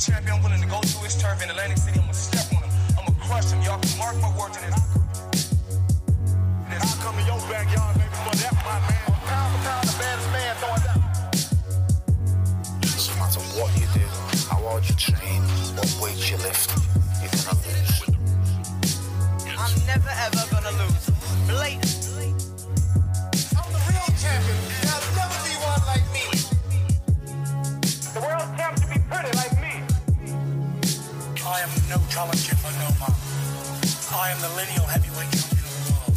champion willing to go to his turf in Atlantic City. I'm gonna step on him. I'm gonna crush him. Y'all can mark my words in this. I'll come in your backyard, baby, for that, my man. Pound for pound, the baddest man throwing down. No matter what you do, how hard you train, what weight you lift, you're gonna lose. I'm never ever gonna lose. Blatant. I'm the real champion. No no. I am the lineal heavyweight champion of the world.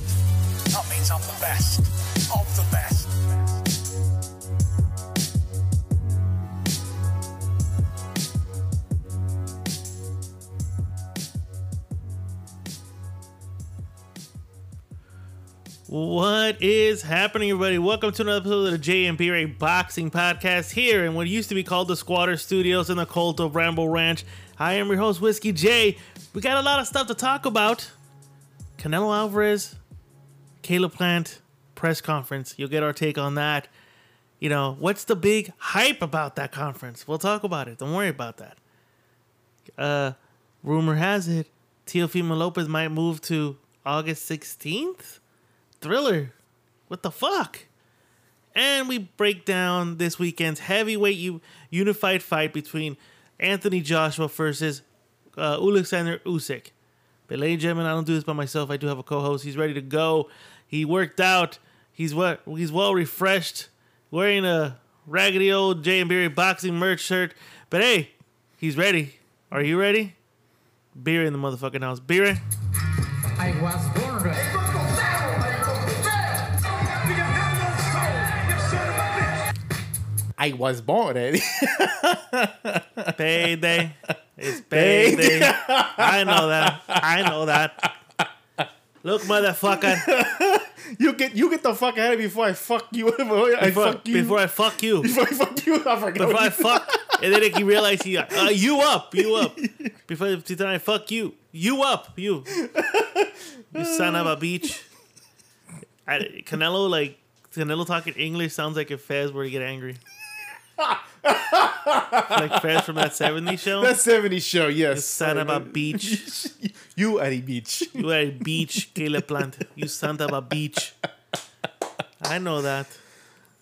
That means I'm the best of the best. What is happening, everybody? Welcome to another episode of the J and Brey Boxing Podcast here in what used to be called the Squatter Studios in the cult of Ramble Ranch. I am your host, Whiskey J. We got a lot of stuff to talk about. Canelo Alvarez, Caleb Plant, press conference. You'll get our take on that. You know, what's the big hype about that conference? We'll talk about it. Don't worry about that. Uh, rumor has it, Teofimo Lopez might move to August 16th. Thriller. What the fuck? And we break down this weekend's heavyweight unified fight between Anthony Joshua versus uh, Alexander Usyk. But ladies and gentlemen, I don't do this by myself. I do have a co-host. He's ready to go. He worked out. He's what? He's well refreshed. Wearing a raggedy old J and Brey boxing merch shirt. But hey, he's ready. Are you ready? Beer in the motherfucking house. Beer. I was born ready. I was born ready. Payday. It's payday. I know that. I know that. Look, motherfucker. you get you get the fuck out of here before I fuck you. I Before, fuck you. before I fuck you. before I fuck you. I forgot. Before I fuck. And then he realized he, uh, you up, you up. Before then I fuck you. You up, you. You son of a beach. I, Canelo, like, Canelo talking English sounds like if Fez were to get angry. Like Fez from that 70s show. That 70s show, yes. son of a beach. you at a beach. You are a beach, Caleb Plant. You son of a beach. I know that.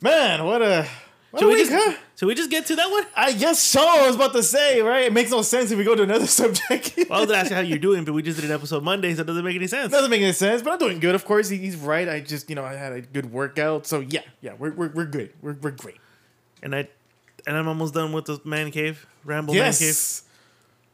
Man, what a. What Should we week, just, huh? should we just get to that one? I guess so. I was about to say, right? It makes no sense if we go to another subject. Well, I was gonna ask you how you're doing, but we just did an episode Monday, so it doesn't make any sense. Doesn't make any sense, but I'm doing good. Of course, he's right. I just, you know, I had a good workout. So, yeah, yeah, we're, we're, we're good. We're, we're great. And I, and I'm almost done with the man cave, ramble man cave. Yes.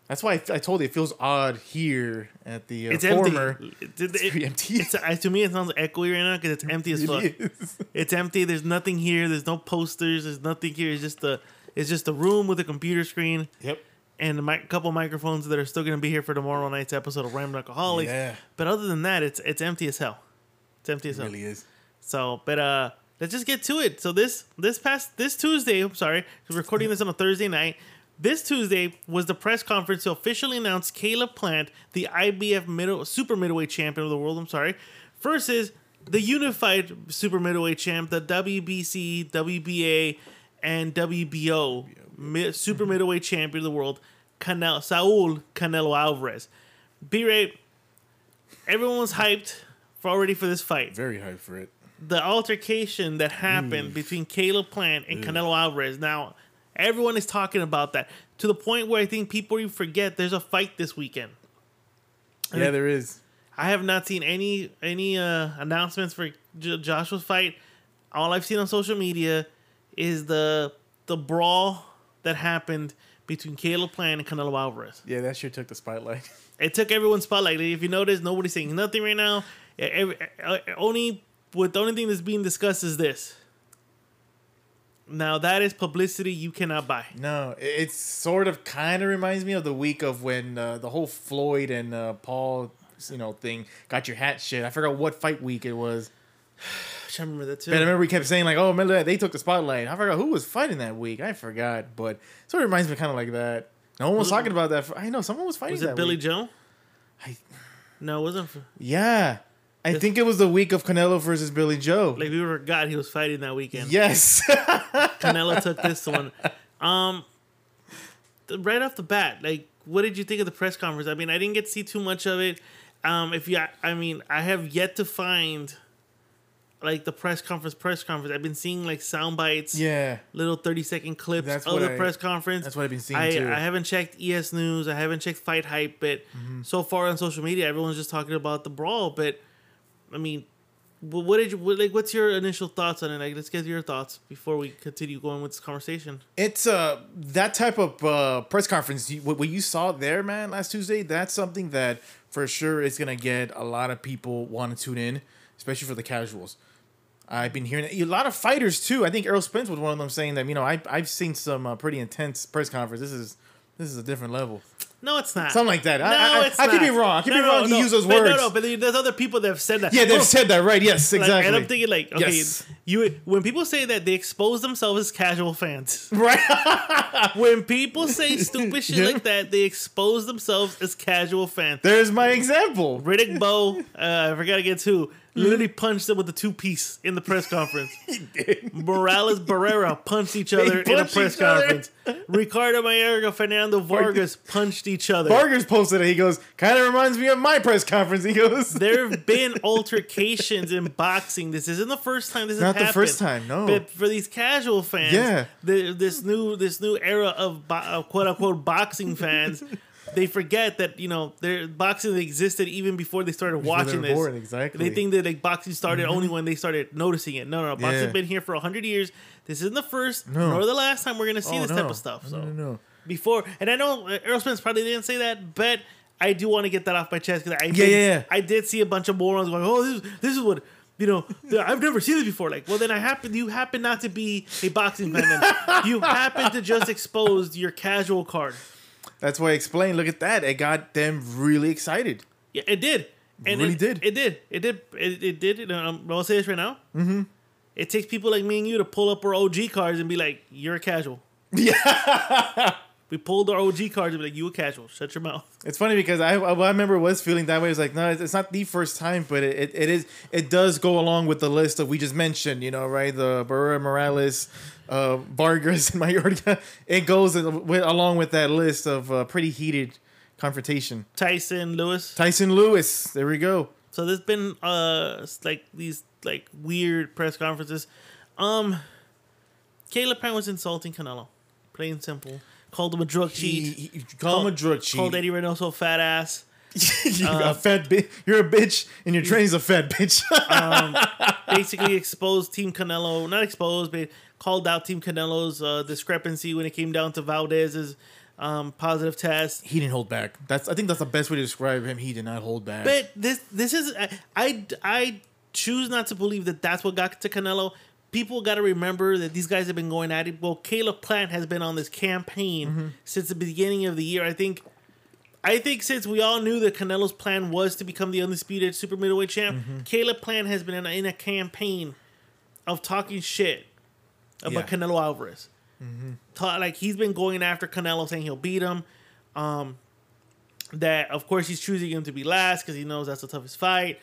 That's why I, I told you it feels odd here at the uh, It's former. empty. It, it, pretty empty. It's, uh, to me, it sounds echoey right now because it's empty as fuck. It is. It's empty. There's nothing here. There's no posters. There's nothing here. It's just a, it's just a room with a computer screen Yep. and a mic- couple microphones that are still gonna be here for tomorrow night's episode of Rambling Alcoholics. Yeah. But other than that, it's it's empty as hell. It's empty as It hell. really is. So, but uh, let's just get to it. So this this past this Tuesday, I'm sorry, we're recording this on a Thursday night. This Tuesday was the press conference to officially announce Caleb Plant, the IBF middle super middleweight champion of the world. I'm sorry, versus the unified super middleweight champ, the WBC, WBA, and WBO mi- super mm-hmm. middleweight champion of the world, Canelo Saul Canelo Alvarez. B-Ray, everyone was hyped for already for this fight Very hyped for it. The altercation that happened between Caleb Plant and Canelo Alvarez. Now, everyone is talking about that to the point where I think people even forget there's a fight this weekend. Yeah, there is. I have not seen any any uh, announcements for J- Joshua's fight. All I've seen on social media is the the brawl that happened between Caleb Plant and Canelo Alvarez. Yeah, that sure took the spotlight. It took everyone's spotlight. If you notice, nobody's saying nothing right now. Every, only what the only thing that's being discussed is this. Now that is publicity you cannot buy. No, it- it's sort of kind of reminds me of the week of when uh, the whole Floyd and uh, Paul, you know, thing got your hat shit. I forgot what fight week it was. I remember that too. But I remember we kept saying like, "Oh, remember that they took the spotlight." I forgot who was fighting that week. I forgot, but sort of reminds me kind of like that. No one was Was talking about that. For, I know someone was fighting. was it Billy week. Joe? I- No, it wasn't. For, Yeah, I think it was the week of Canelo versus Billy Joe. like we forgot he was fighting that weekend. yes, Canelo took this one. Um, right off the bat, like, what did you think of the press conference? I mean, I didn't get to see too much of it. Um, if you, I mean, I have yet to find like the press conference. Press conference. I've been seeing like sound bites, Yeah. little thirty second clips That's of the I- press conference. that's what I've been seeing, I, too. I haven't checked ES News. I haven't checked Fight Hype, but Mm-hmm. so far on social media, everyone's just talking about the brawl. But I mean, what did you what, like? What's your initial thoughts on it? Like, let's get your thoughts before we continue going with this conversation. It's uh that type of uh, press conference. What, you saw there, man, last Tuesday. That's something that for sure is gonna get a lot of people want to tune in, especially for the casuals. I've been hearing a lot of fighters too. I think Errol Spence was one of them saying that you know I I've seen some uh, pretty intense press conference. This is this is a different level. No, it's not. Something like that. I- No, I- I- it's I could be wrong. I could No, be no, wrong. He no. used those But words. No, no, but there's other people that have said that. Yeah, they've Oh, said that right. Yes, like, exactly. and I'm thinking like, okay, Yes. you when people say that they expose themselves as casual fans. right. When people say stupid shit Yeah. like that, they expose themselves as casual fans. There's my example. Riddick Bowe, uh, I forgot to get Mm-hmm. Literally punched them with a two piece in the press conference. Morales Barrera punched each other in a press each other. conference. Ricardo Mayorga, Fernando Vargas punched each other. Vargas posted it. He goes, kind of reminds me of my press conference. He goes, there have been altercations in boxing. This isn't the first time this has Not the happened. first time, no. But for these casual fans, Yeah. the, this new this new era of, bo- of quote unquote boxing fans, they forget that you know their boxing existed even before they started Before they watching were this. born, exactly. Mm-hmm. They think that like boxing started only when they started noticing it. No, no, no. Boxing's Yeah. been here for hundred years. This isn't the first No. nor the last time we're gonna see Oh, this no. type of stuff. So No, no, before, and I know Errol Spence probably didn't say that, but I do want to get that off my chest because I did, yeah, yeah. I did see a bunch of morons going, "Oh, this, this is what." You know, I've never seen this before. Like, well, then I happen you happen not to be a boxing fan. You happen to just expose your casual card. That's why I explained. Look at that. It got them really excited. Yeah, it did. And Really it, did. It did. It did. It, it did. Um, I'll say this right now. Mm-hmm. It takes people like me and you to pull up our OG cards and be like, "You're a casual." Yeah. we pulled our OG cards and be like, "You a casual? Shut your mouth." It's funny because I I I remember was feeling that way. It's like no, it's not the first time, but it, it, it is it does go along with the list of we just mentioned. You know, right? The Barrera Morales, uh, Vargas, and Mayorga. It goes with, along with that list of uh, pretty heated confrontation. Tyson Lewis. Tyson Lewis. There we go. So there's been uh like these like weird press conferences. Um Caleb Plant was insulting Canelo. Plain and simple. Called him a drug He, cheat. he, call him a drug cheat. Called Eddie Reynoso a fat ass. You're Uh, a fat bitch. You're a bitch, and your training's a fat bitch. Basically exposed Team Canelo, not exposed, but called out Team Canelo's uh, discrepancy when it came down to Valdez's um, positive test. he didn't hold back. That's I think that's the best way to describe him. He did not hold back. But this this is I I, I choose not to believe that that's what got to Canelo. People got to remember that these guys have been going at it. Well, Caleb Plant has been on this campaign Mm-hmm. since the beginning of the year. I think I think since we all knew that Canelo's plan was to become the undisputed super middleweight champ, Mm-hmm. Caleb Plant has been in a, in a campaign of talking shit about Yeah. Canelo Alvarez. Ta- like he's been going after Canelo, saying he'll beat him. Um, that of course he's choosing him to be last because he knows that's the toughest fight.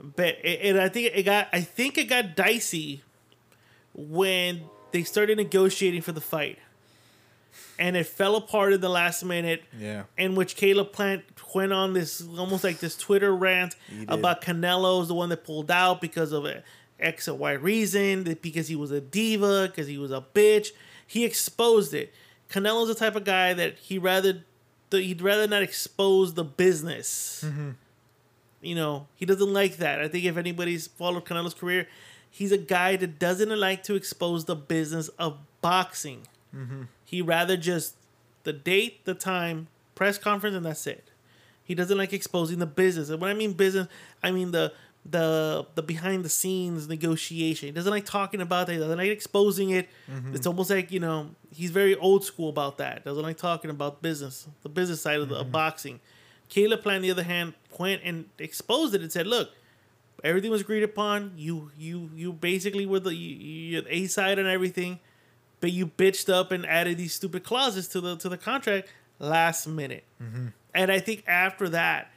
But it, it, I think it got I think it got dicey when they started negotiating for the fight, and it fell apart in the last minute. Yeah. In which Caleb Plant went on this almost like this Twitter rant about Canelo's the one that pulled out because of X or Y reason, that because he was a diva, because he was a bitch. He exposed it. Canelo's the type of guy that he rather he'd rather not expose the business. Mm-hmm. You know, he doesn't like that. I think if anybody's followed Canelo's career, he's a guy that doesn't like to expose the business of boxing. Mm-hmm. He rather just the date, the time, press conference, and that's it. He doesn't like exposing the business. And when I mean business, I mean the the the behind the scenes negotiation. He doesn't like talking about it. He doesn't like exposing it. Mm-hmm. It's almost like you know he's very old school about that. Doesn't like talking about business, the business side of, the, of mm-hmm. boxing. Caleb Plant, on the other hand, went and exposed it and said, "Look, everything was agreed upon. You you you basically were the you, you A side and everything, but you bitched up and added these stupid clauses to the to the contract last minute. Mm-hmm. And I think after that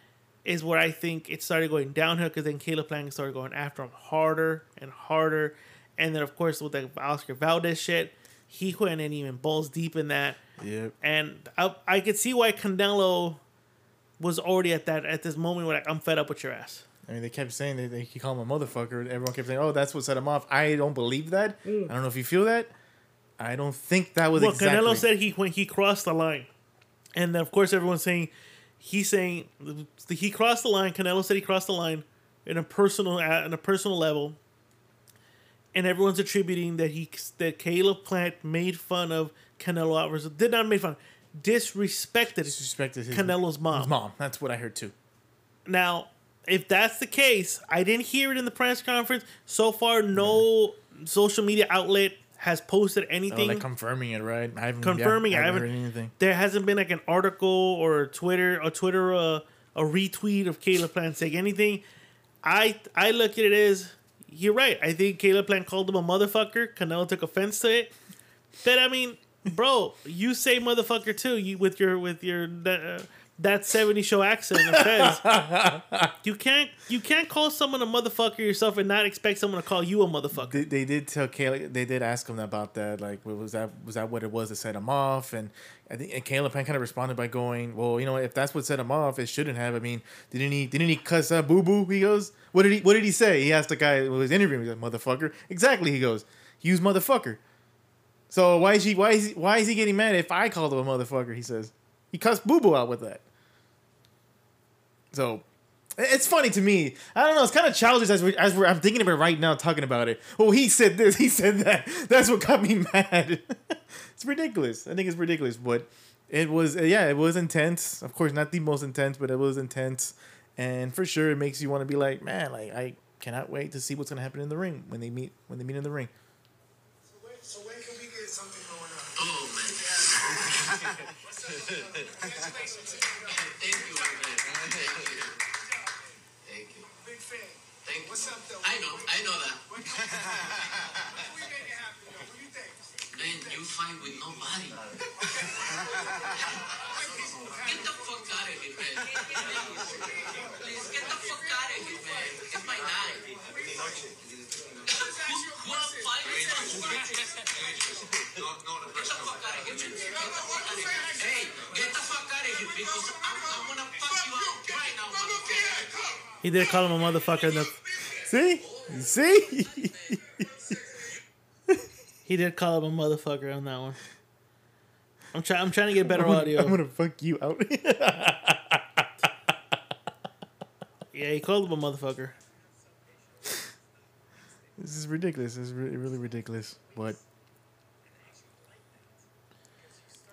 is where I think it started going downhill because then Caleb Plant started going after him harder and harder, and then of course with the Oscar Valdez shit, he went in even balls deep in that, Yep. and I, I could see why Canelo was already at that at this moment where like I'm fed up with your ass. I mean, they kept saying that they, he called him a motherfucker. Everyone kept saying, "Oh, that's what set him off." I don't believe that. Mm. I don't know if you feel that. I don't think that was Well, exactly. Canelo said he when he crossed the line, and of course everyone's saying he's saying he crossed the line. Canelo said he crossed the line in a personal in a personal level, and everyone's attributing that he that Caleb Plant made fun of Canelo Alvarez. Did not make fun, disrespected disrespected his Canelo's mom. His mom. That's what I heard too. Now, if that's the case, I didn't hear it in the press conference. So far, no social media outlet has posted Oh, anything like confirming it, right? I haven't confirming. Yeah, I haven't heard anything. There hasn't been like an article or a Twitter a Twitter uh, a retweet of Caleb Plant saying anything. I I look at it as you're right. I think Caleb Plant called him a motherfucker. Canelo took offense to it. But I mean, bro, you say motherfucker too. You with your with your uh, that 70 show accent you can't you can't call someone a motherfucker yourself and not expect someone to call you a motherfucker. They, they did tell Caleb. They did ask him about that. Like, was that? Was that what it was that set him off? And I think and Caleb Plant kind of responded by going, "Well, you know, if that's what set him off, it shouldn't have. I mean, didn't he? Didn't he cuss uh, boo boo? He goes, what did he? What did he say? He asked the guy who was interviewing. He's like, motherfucker. Exactly. He goes, use motherfucker. So why is he? Why is he? Why is he getting mad if I called him a motherfucker? He says he cussed boo boo out with that. So it's funny to me. I don't know. It's kind of childish as we as we're. I'm thinking of it right now, talking about it. Oh, he said this. He said that. That's what got me mad. it's ridiculous. I think it's ridiculous, but it was. Uh, yeah, it was intense. Of course, not the most intense, but it was intense, and for sure, it makes you want to be like, man, like I cannot wait to see what's gonna happen in the ring when they meet when they meet in the ring. So when, so when can we get something going on? Thank you, my man. Thank you. Thank you. Big fan. Thank you. What's up, though? I know, I know that. What can you? Man, you fight with nobody. Get the fuck out of here, man. Please, get the fuck out of here, man. It's my night. Get the fuck out of here, man. Hey, get the fuck out of here I'm, gonna fuck you up right now. He did call him a motherfucker. In the, See, see. he did call him a motherfucker on that one. I'm trying. I'm trying to get better I'm gonna- audio. I'm gonna fuck you out. Yeah, he called him a motherfucker. This is ridiculous. This is really, really ridiculous. But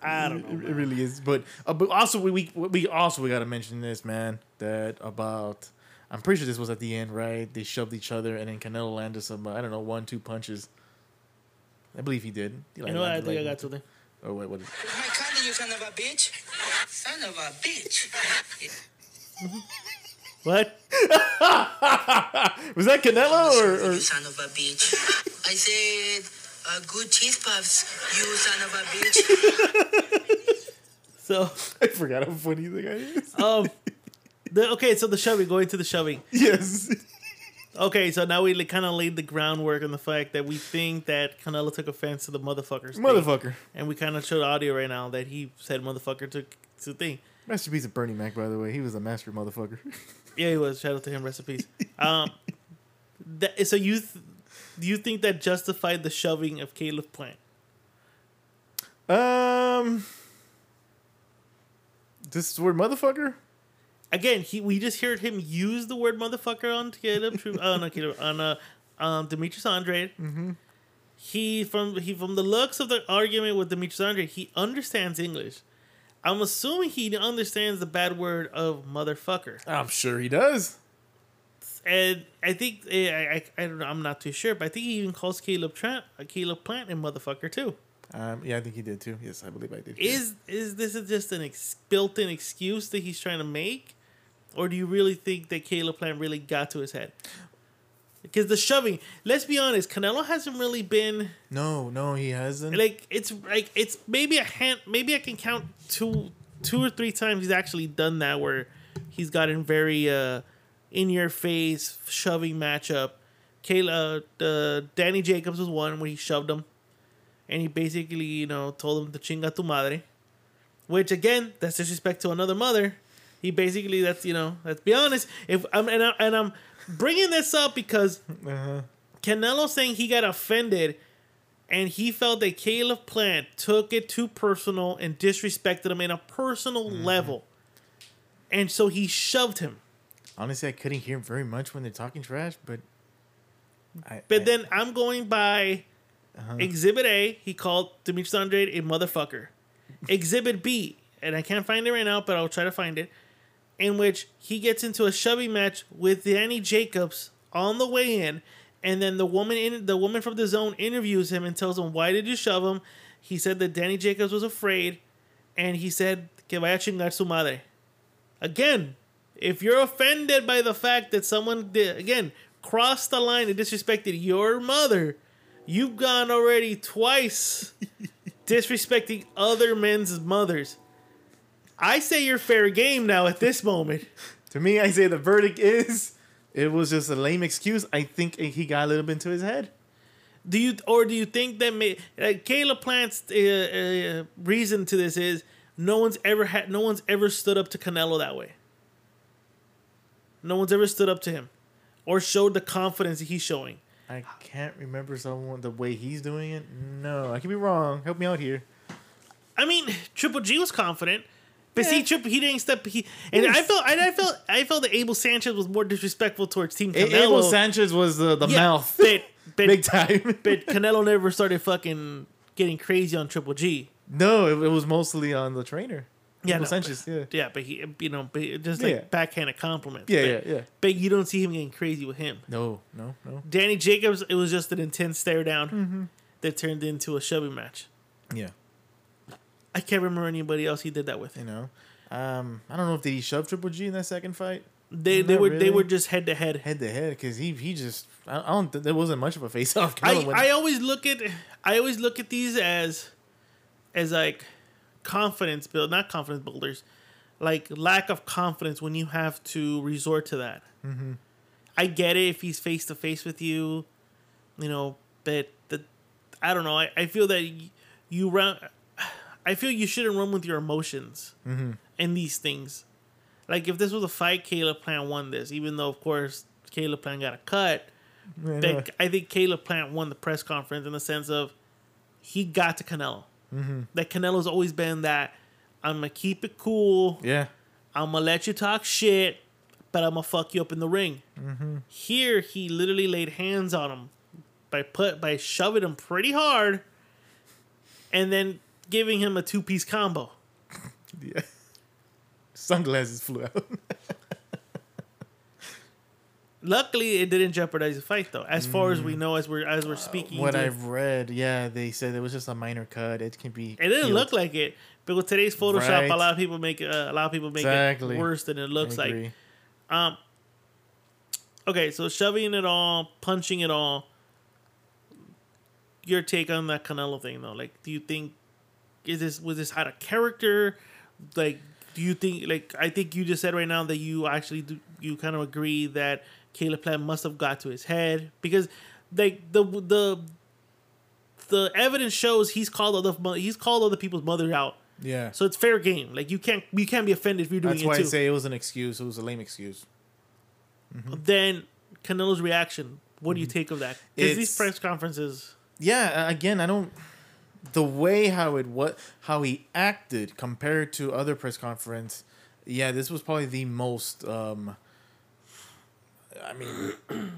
I don't it, know. it really is. But uh, but also we, we we also we gotta mention this man that about. I'm pretty sure this was at the end, right? They shoved each other, and then Canelo landed some uh, I don't know one two punches. I believe he did. He, You like, know what? I landed, think I got something. Oh wait, what? Is, My candy, you son of a bitch. Son of a bitch. What? was that Canelo or, or son of a bitch. I said, uh, good cheese puffs, you son of a bitch. So, I forgot how funny the guy is. um, the, okay. So the shoving, going to the shoving. yes. Okay, so now we kind of laid the groundwork on the fact that we think that Canelo took offense to the motherfuckers. thing. Motherfucker. And we kind of showed audio right now that he said motherfucker to to thing. Masterpiece of Bernie Mac, by the way. He was a master motherfucker. Yeah, he was. Shout out to him. Recipes. Um, that, so you th- do you think that justified the shoving of Caleb Plant? um, this word motherfucker. Again, he we just heard him use the word motherfucker on Caleb. Tru- uh, Caleb on uh, um, Demetrius Andrade. Mm-hmm. He from he from the looks of the argument with Demetrius Andrade, he understands English. I'm assuming he understands the bad word of motherfucker. I'm sure he does. and I think eh, I, I I don't know. I'm not too sure, but I think he even calls Caleb Trent a Caleb Plant and motherfucker too. Um, yeah, I think he did too. Yes, I believe I did. Is is this just an ex- built-in excuse that he's trying to make, or do you really think that Caleb Plant really got to his head? Because the shoving, let's be honest, Canelo hasn't really been no, no, he hasn't. like it's like it's maybe a hand maybe I can count two two or three times he's actually done that where he's gotten very uh in your face shoving matchup. Kayla uh, Danny Jacobs was one where he shoved him. and he basically you know told him to chinga tu madre, which again that's disrespect to another mother. He basically that's you know let's be honest. If I'm and, I, and I'm bringing this up because uh-huh. Canelo saying he got offended and he felt that Caleb Plant took it too personal and disrespected him in a personal mm-hmm. level. And so he shoved him. Honestly, I couldn't hear very much when they're talking trash, but. I, But I- then I'm going by uh-huh. Exhibit A. He called Demetrius Andrade a motherfucker. Exhibit B, and I can't find it right now, but I'll try to find it. In which he gets into a shoving match with Danny Jacobs on the way in, and then the woman in the woman from the zone interviews him and tells him why did you shove him. He said that Danny Jacobs was afraid, and he said que vaya a chingar su madre. Again, if you're offended by the fact that someone did again crossed the line and disrespected your mother, you've gone already twice disrespecting other men's mothers. I say you're fair game now at this moment. to me, I say the verdict is it was just a lame excuse. I think he got a little bit into his head. Do you or do you think that may, like Caleb Plant's uh, uh, reason to this is no one's ever had no one's ever stood up to Canelo that way. No one's ever stood up to him or showed the confidence he's showing. I can't remember someone the way he's doing it. No, I could be wrong. Help me out here. I mean, Triple G was confident, but see, Yeah. Triple he didn't step. He and I felt and I felt I felt that Abel Sanchez was more disrespectful towards Team Canelo. Abel Sanchez was the, the Yeah, mouth. but, but, Big time. but Canelo never started fucking getting crazy on Triple G. no, it, it was mostly on the trainer. Yeah, Abel no, Sanchez, yeah. Yeah, but he, you know, but just like Yeah. backhanded compliments. Yeah, but, yeah, yeah. But you don't see him getting crazy with him. No, no, no. Danny Jacobs, it was just an intense stare down Mm-hmm. that turned into a shoving match. Yeah. I can't remember anybody else he did that with. You know. Um, I don't know if did he shove Triple G in that second fight They they Not were they were just head to head. head to head because he he just I, I don't th- there wasn't much of a face off. I, I always look at I always look at these as as like confidence build not confidence builders like lack of confidence when you have to resort to that Mm-hmm. I get it if he's face to face with you you know but the I don't know I, I feel that y- you run I feel you shouldn't run with your emotions Mm-hmm. in these things like if this was a fight Caleb Plant won this even though of course Caleb Plant got a cut but I think Caleb Plant won the press conference in the sense of he got to Canelo. Mm-hmm. That Canelo's always been that I'm gonna keep it cool. yeah. I'm gonna let you talk shit, but I'm gonna fuck you up in the ring. Mm-hmm. Here, he literally laid hands on him by put by shoving him pretty hard, and then giving him a two piece combo. Yeah. Sunglasses flew out. Luckily, it didn't jeopardize the fight though. As far as we know, as we're as we're speaking, Mm. what I've read, yeah, they said it was just a minor cut. It can be. It didn't healed. look like it, but with today's Photoshop, Right. a lot of people make uh, a lot of people make Exactly. it worse than it looks like. Um. Okay, so shoving it all, punching it all. Your take on that Canelo thing, though? Like, do you think is this was this out of character? Like, do you think like I think you just said right now that you actually do, you kind of agree that Caleb Plant must have got to his head because like the the the evidence shows he's called other he's called other people's mother out. Yeah. So it's fair game. Like you can't you can't be offended if you're doing That's it why too. I say it was an excuse. It was a lame excuse. Mm-hmm. then Canelo's reaction. What do you mm-hmm. take of that? Because these press conferences, yeah again i don't the way how it what how he acted compared to other press conference yeah this was probably the most um i mean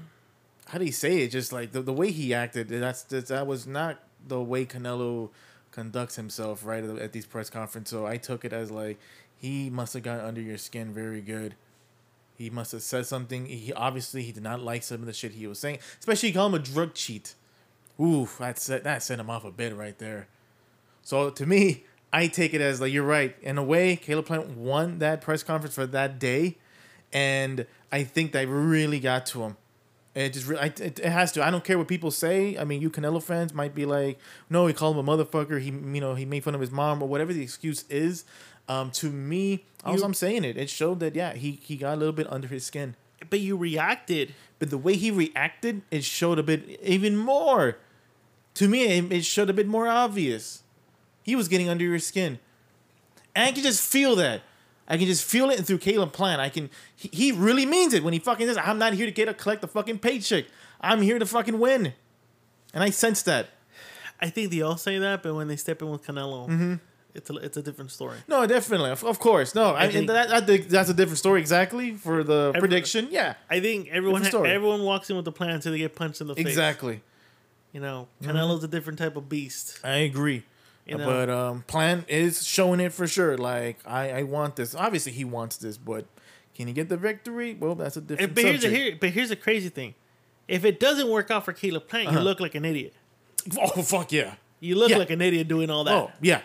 how do you say it? Just like the, the way he acted that's, that was not the way canelo conducts himself right at, at these press conferences. So i took it as like he must have gotten under your skin very good. He must have said something. He obviously he did not like some of the shit he was saying especially he called him a drug cheat Ooh, that set that sent him off a bit right there. So to me, I take it as like you're right. In a way, Caleb Plant won that press conference for that day, and I think that really got to him. It just really, it, it has to. I don't care what people say. I mean, you Canelo fans might be like, "No, he called him a motherfucker. He, you know, he made fun of his mom or whatever the excuse is." Um, to me, You- I'm saying it. It showed that yeah, he he got a little bit under his skin. but you reacted. But the way he reacted, it showed a bit even more. To me, it, it should have been more obvious. He was getting under your skin. And I can just feel that. I can just feel it and through Caleb Plant. I can he, he really means it when he fucking says, I'm not here to get a collect a fucking paycheck. I'm here to fucking win. And I sense that. I think they all say that, but when they step in with Canelo, mm-hmm. it's a it's a different story. No, definitely. Of, of course. No, I, think- that, I think that's a different story exactly for the prediction. Yeah. I think everyone story. everyone walks in with the plan until they get punched in the face. Exactly. You know, Canelo's a different type of beast. I agree. You know? But um Plant is showing it for sure. Like I, I want this. Obviously he wants this, but can he get the victory? Well, that's a different but here's a, here, but here's the crazy thing: if it doesn't work out for Caleb Plant, Uh-huh. you look like an idiot. Oh fuck yeah. You look Yeah. like an idiot doing all that. Oh yeah.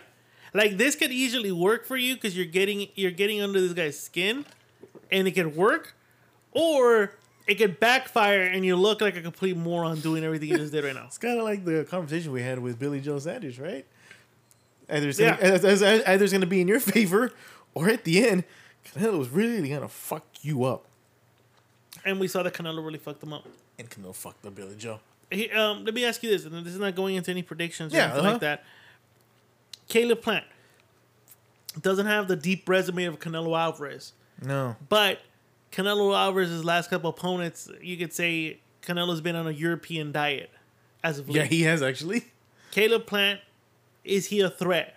Like this could easily work for you because you're getting you're getting under this guy's skin, and it could work, or it could backfire and you look like a complete moron doing everything you just did right now. It's kind of like the conversation we had with Billy Joe Saunders, right? Either Yeah. either it's going to be in your favor, or at the end, Canelo's really going to fuck you up. And we saw that Canelo really fucked him up. And Canelo fucked the Billy Joe. He, um, let me ask you this, and this is not going into any predictions or Yeah, anything uh-huh. like that. Caleb Plant doesn't have the deep resume of Canelo Alvarez, No. but Canelo Alvarez's last couple opponents, you could say Canelo's been on a European diet as of late. Yeah, he has actually. Caleb Plant, is he a threat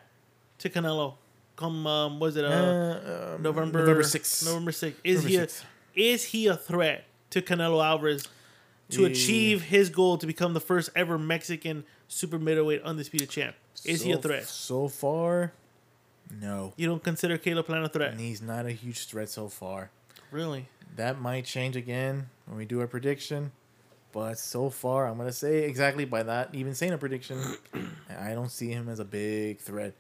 to Canelo? Come, um, was it uh, November November 6th. November sixth. Is November he a, is he a threat to Canelo Alvarez to achieve his goal to become the first ever Mexican super middleweight undisputed champ? Is he a threat? So far, no. You don't consider Caleb Plant a threat? And he's not a huge threat so far. Really? That might change again when we do our prediction. But so far, I'm gonna say exactly by that, even saying a prediction, I don't see him as a big threat.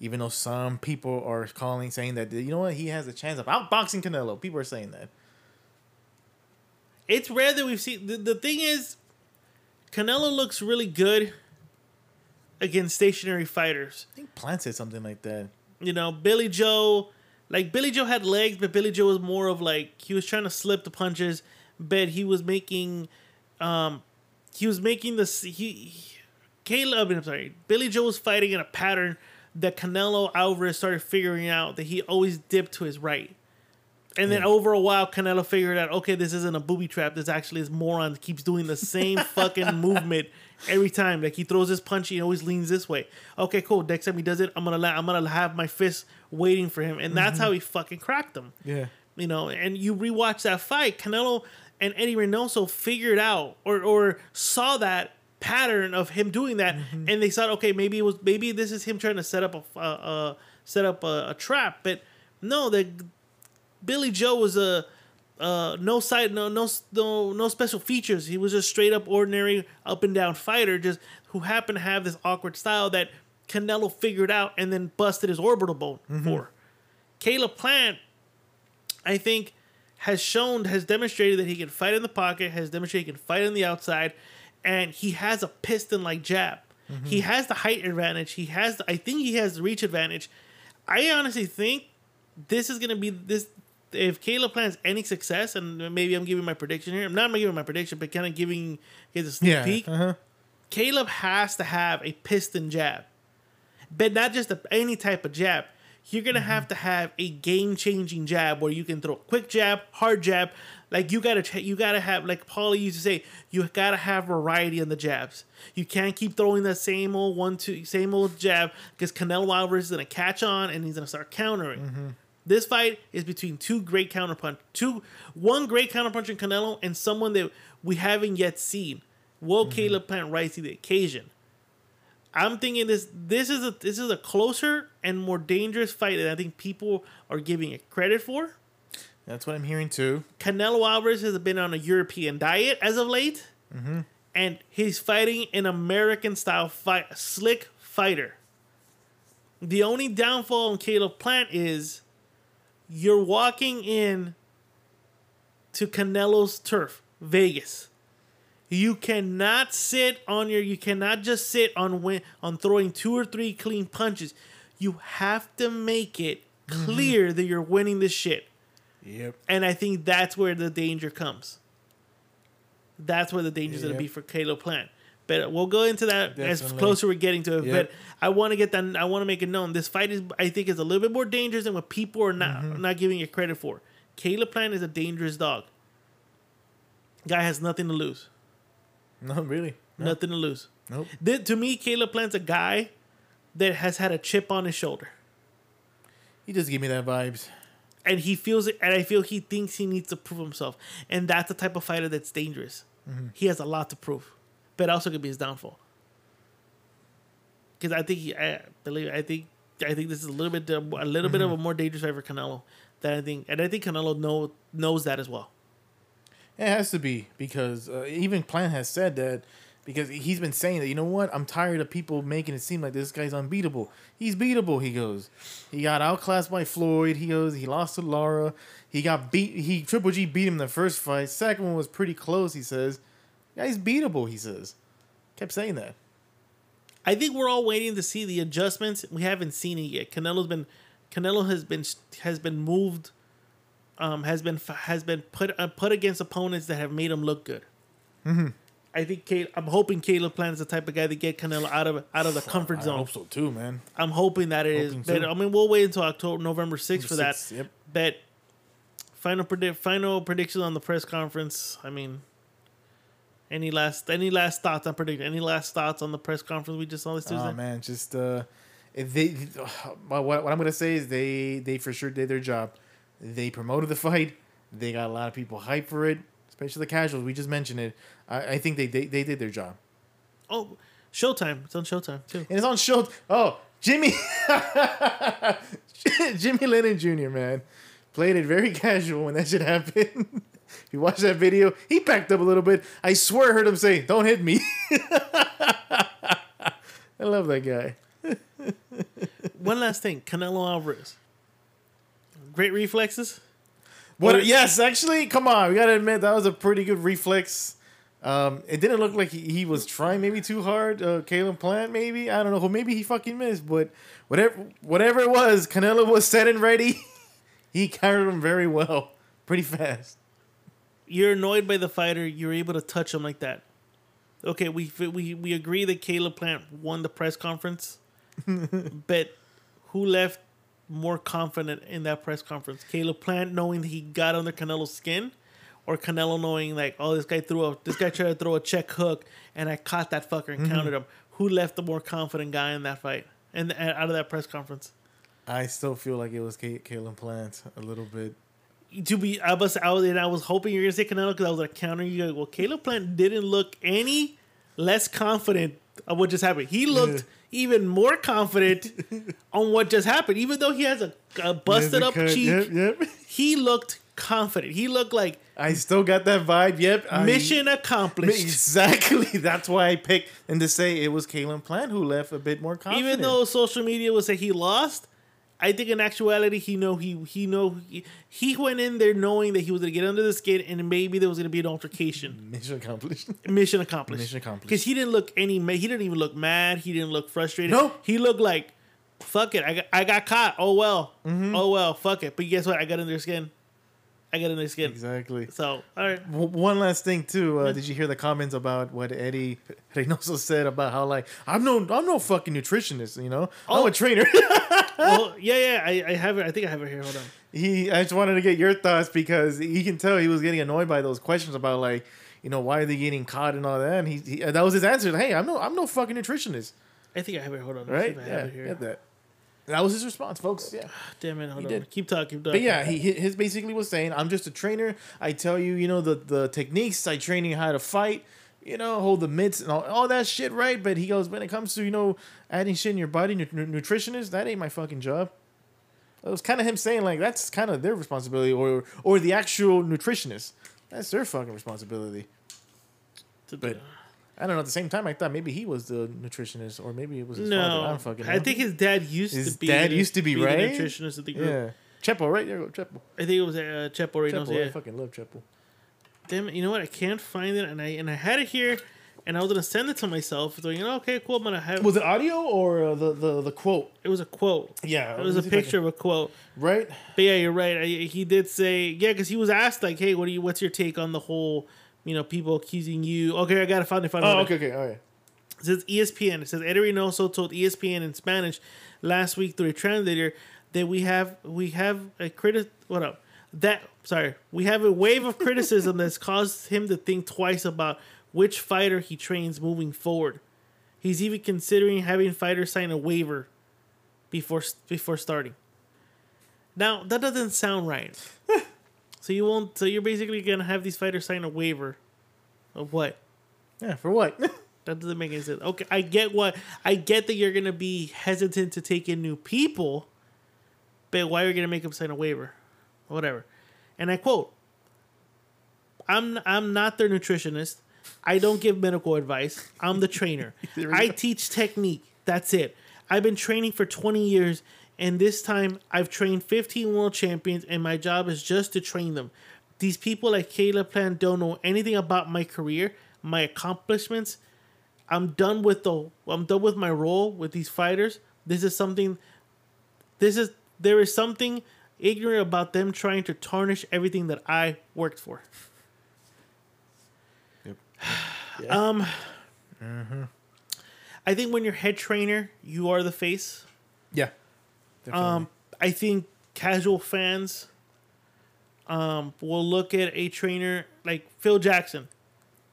Even though some people are calling, saying that you know what, he has a chance of outboxing Canelo. People are saying that. It's rare that we've seen. The, the thing is, Canelo looks really good against stationary fighters. I think Plant said something like that. you know, Billy Joe, like Billy Joe had legs, but Billy Joe was more of like he was trying to slip the punches, but he was making, um, he was making this he, he Caleb. I'm sorry, Billy Joe was fighting in a pattern that Canelo Alvarez started figuring out that he always dipped to his right. And then over a while, Canelo figured out, okay, this isn't a booby trap. This actually is moron keeps doing the same fucking movement every time. Like he throws his punch, he always leans this way. Okay, cool. Next time he does it, I'm gonna la- I'm gonna have my fist waiting for him, and that's how he fucking cracked him. Yeah. You know, and you rewatch that fight, Canelo and Eddie Reynoso figured out or or saw that pattern of him doing that, and they thought, okay, maybe it was maybe this is him trying to set up a uh, uh, set up a, a trap, but no, the Billy Joe was a uh, no side, no no no no special features. He was just straight up ordinary up and down fighter, just who happened to have this awkward style that Canelo figured out and then busted his orbital bone for. Caleb Plant, I think, has shown, has demonstrated that he can fight in the pocket, has demonstrated he can fight on the outside, and he has a piston like jab. He has the height advantage. He has, the, I think, he has the reach advantage. I honestly think this is going to be this. If Caleb plans any success, and maybe I'm giving my prediction here, I'm not giving my prediction, but kind of giving his a sneak Yeah. peek. Uh-huh. Caleb has to have a piston jab, but not just a, any type of jab. You're gonna have to have a game changing jab where you can throw a quick jab, hard jab. Like you gotta, you gotta have like Paulie used to say, you gotta have variety in the jabs. You can't keep throwing that same old one, two, same old jab because Canelo Alvarez is gonna catch on and he's gonna start countering. This fight is between two great counterpunch, two one great counterpunch in Canelo and someone that we haven't yet seen. Will mm-hmm. Caleb Plant rise to the occasion? I'm thinking this this is a this is a closer and more dangerous fight than I think people are giving it credit for. That's what I'm hearing too. Canelo Alvarez has been on a European diet as of late, mm-hmm. and he's fighting an American style fight, slick fighter. The only downfall on Caleb Plant is you're walking in to Canelo's turf, Vegas. You cannot sit on your. You cannot just sit on win, on throwing two or three clean punches. You have to make it mm-hmm. clear that you're winning this shit. Yep. And I think that's where the danger comes. That's where the danger is going to be for Caleb Plant. But we'll go into that as closer we're getting to it. Yep. But I want to get that. I want to make it known. This fight is, I think, is a little bit more dangerous than what people are not Mm-hmm. not giving it credit for. Caleb Plant is a dangerous dog. Guy has nothing to lose. No, really. No. Nothing to lose. Nope. Th- to me, Caleb Plant's a guy that has had a chip on his shoulder. He just give me that vibes. and he feels it, and I feel he thinks he needs to prove himself, and that's the type of fighter that's dangerous. He has a lot to prove, but also could be his downfall. Because I think he, I believe, I think, I think this is a little bit, a little bit of a more dangerous fight for Canelo. That I think, and I think Canelo know knows that as well. It has to be because uh, even Plant has said that because he's been saying that you know what I'm tired of people making it seem like this guy's unbeatable. He's beatable. He goes. He got outclassed by Floyd. He goes. He lost to Lara. He got beat. He Triple G beat him the first fight. Second one was pretty close. He says, "Guy's beatable." He says. Kept saying that. I think we're all waiting to see the adjustments. We haven't seen it yet. Canelo's been, Canelo has been has been moved, um, has been has been put uh, put against opponents that have made him look good. Mm-hmm. I think Caleb, I'm hoping Caleb Plant is the type of guy to get Canelo out of out of the comfort zone. I hope so too, man. I'm hoping that it is. But. I mean, we'll wait until October, November 6th for that. Yep. But final predict final prediction on the press conference. I mean, any last any last thoughts on predicting? Any last thoughts on the press conference we just saw this Tuesday? Oh man, just uh, if they. What, what I'm gonna say is they they for sure did their job. They promoted the fight. They got a lot of people hyped for it, especially the casuals. We just mentioned it. I, I think they, they they did their job, Oh, Showtime. It's on Showtime too. and it's on show. Oh, Jimmy, Jimmy Lennon Jr. Man, played it very casual when that shit happened. if you watch that video, he backed up a little bit. I swear, I heard him say, "Don't hit me." I love that guy. One last thing, Canelo Alvarez. Great reflexes. What? Yes, actually, come on. We gotta admit that was a pretty good reflex. Um, it didn't look like he, he was trying maybe too hard. Uh, Caleb Plant, maybe I don't know. Maybe he fucking missed, but whatever, whatever it was, Canelo was set and ready. he carried him very well, pretty fast. You're annoyed by the fighter. You're able to touch him like that. Okay, we we we agree that Caleb Plant won the press conference, but who left more confident in that press conference? Caleb Plant knowing that he got under Canelo's skin, or Canelo knowing like, oh, this guy threw a this guy tried to throw a check hook and I caught that fucker and mm-hmm. counted him. Who left the more confident guy in that fight and and out of that press conference? I still feel like it was Caleb Plant a little bit. To be I was I was and I was hoping you were gonna say Canelo because I was like counter you. Like, well, Caleb Plant didn't look any less confident of what just happened. He looked even more confident on what just happened, even though he has a, a busted up cheek. Yep, yep. He looked confident. He looked like I still got that vibe. Yep. I- mission accomplished. Exactly. That's why I picked and to say it was Caleb Plant who left a bit more confident. Even though social media would say he lost, I think in actuality he know he he know he, he went in there knowing that he was gonna get under the skin and maybe there was gonna be an altercation. mission accomplished. Mission accomplished. Mission accomplished. Because he didn't look any. He didn't even look mad. He didn't look frustrated. No. He looked like, fuck it. I got, I got caught. Oh well. Mm-hmm. Oh well. Fuck it. But guess what? I got in their skin. I got in their skin. exactly. So all right. W- One last thing too. Uh, did you hear the comments about what Eddie Reynoso said about how like I'm no I'm no fucking nutritionist, you know? I'm Oh. a trainer. well, yeah, yeah. I, I have it. I think I have it here. Hold on. he I just wanted to get your thoughts because he can tell he was getting annoyed by those questions about like you know why are they getting caught and all that. And he, he uh, that was his answer. Hey, I'm no I'm no fucking nutritionist, I think I have it. Hold on. Let's see right? if I have Yeah, it here. get that. That was his response, folks. Yeah. Damn it. Hold on. did. Keep talking. Keep talking. But yeah, he he- his basically was saying, "I'm just a trainer. I tell you, you know the the techniques. I train you how to fight. You know, hold the mitts and all, all that shit, right?" But he goes, "When it comes to you know adding shit in your body, nu- nu- nutritionist, that ain't my fucking job." It was kind of him saying like that's kind of their responsibility, or or the actual nutritionist. That's their fucking responsibility. But I don't know. At the same time, I thought maybe he was the nutritionist, or maybe it was his father. I no, don't fucking know. I think his dad used His to be. dad used to be, the right? nutritionist of the group. yeah, Chepo, right there, you go Chepo. I think it was uh, Chepo Reynoso. Chepo, I fucking love Chepo. Damn it! You know what? I can't find it, and I and I had it here, and I was gonna send it to myself. So you know, okay, cool. I'm gonna have. Was it audio or uh, the, the the quote? It was a quote. Yeah, It was a picture of a quote. right? But yeah, you're right. I, he did say yeah, because he was asked like, "Hey, what do you? What's your take on the whole, you know, people accusing you?" Okay, I got to find it. Find it, Oh, okay, okay, all right. It says ESPN. It says Eddie Reynoso told ESPN in Spanish last week through a translator that we have we have a critic. What up? That sorry, we have a wave of criticism that's caused him to think twice about which fighter he trains moving forward. He's even considering having fighters sign a waiver before before starting. Now that doesn't sound right. so you won't. So you're basically gonna have these fighters sign a waiver of what? Yeah, for what? That doesn't make any sense. Okay, I get what I get that you're gonna be hesitant to take in new people, but why are you gonna make them sign a waiver? Whatever. And I quote I'm I'm not their nutritionist. I don't give medical advice. I'm the trainer. I teach technique. That's it. I've been training for 20 years and this time I've trained 15 world champions and my job is just to train them. These people like Caleb Plant don't know anything about my career, my accomplishments. I'm done with the I'm done with my role with these fighters. This is something this is there is something ignorant about them trying to tarnish everything that I worked for. Yep. Um Mhm. I think when you're head trainer, you are the face. yeah. Definitely. Um, I think casual fans um, will look at a trainer like Phil Jackson.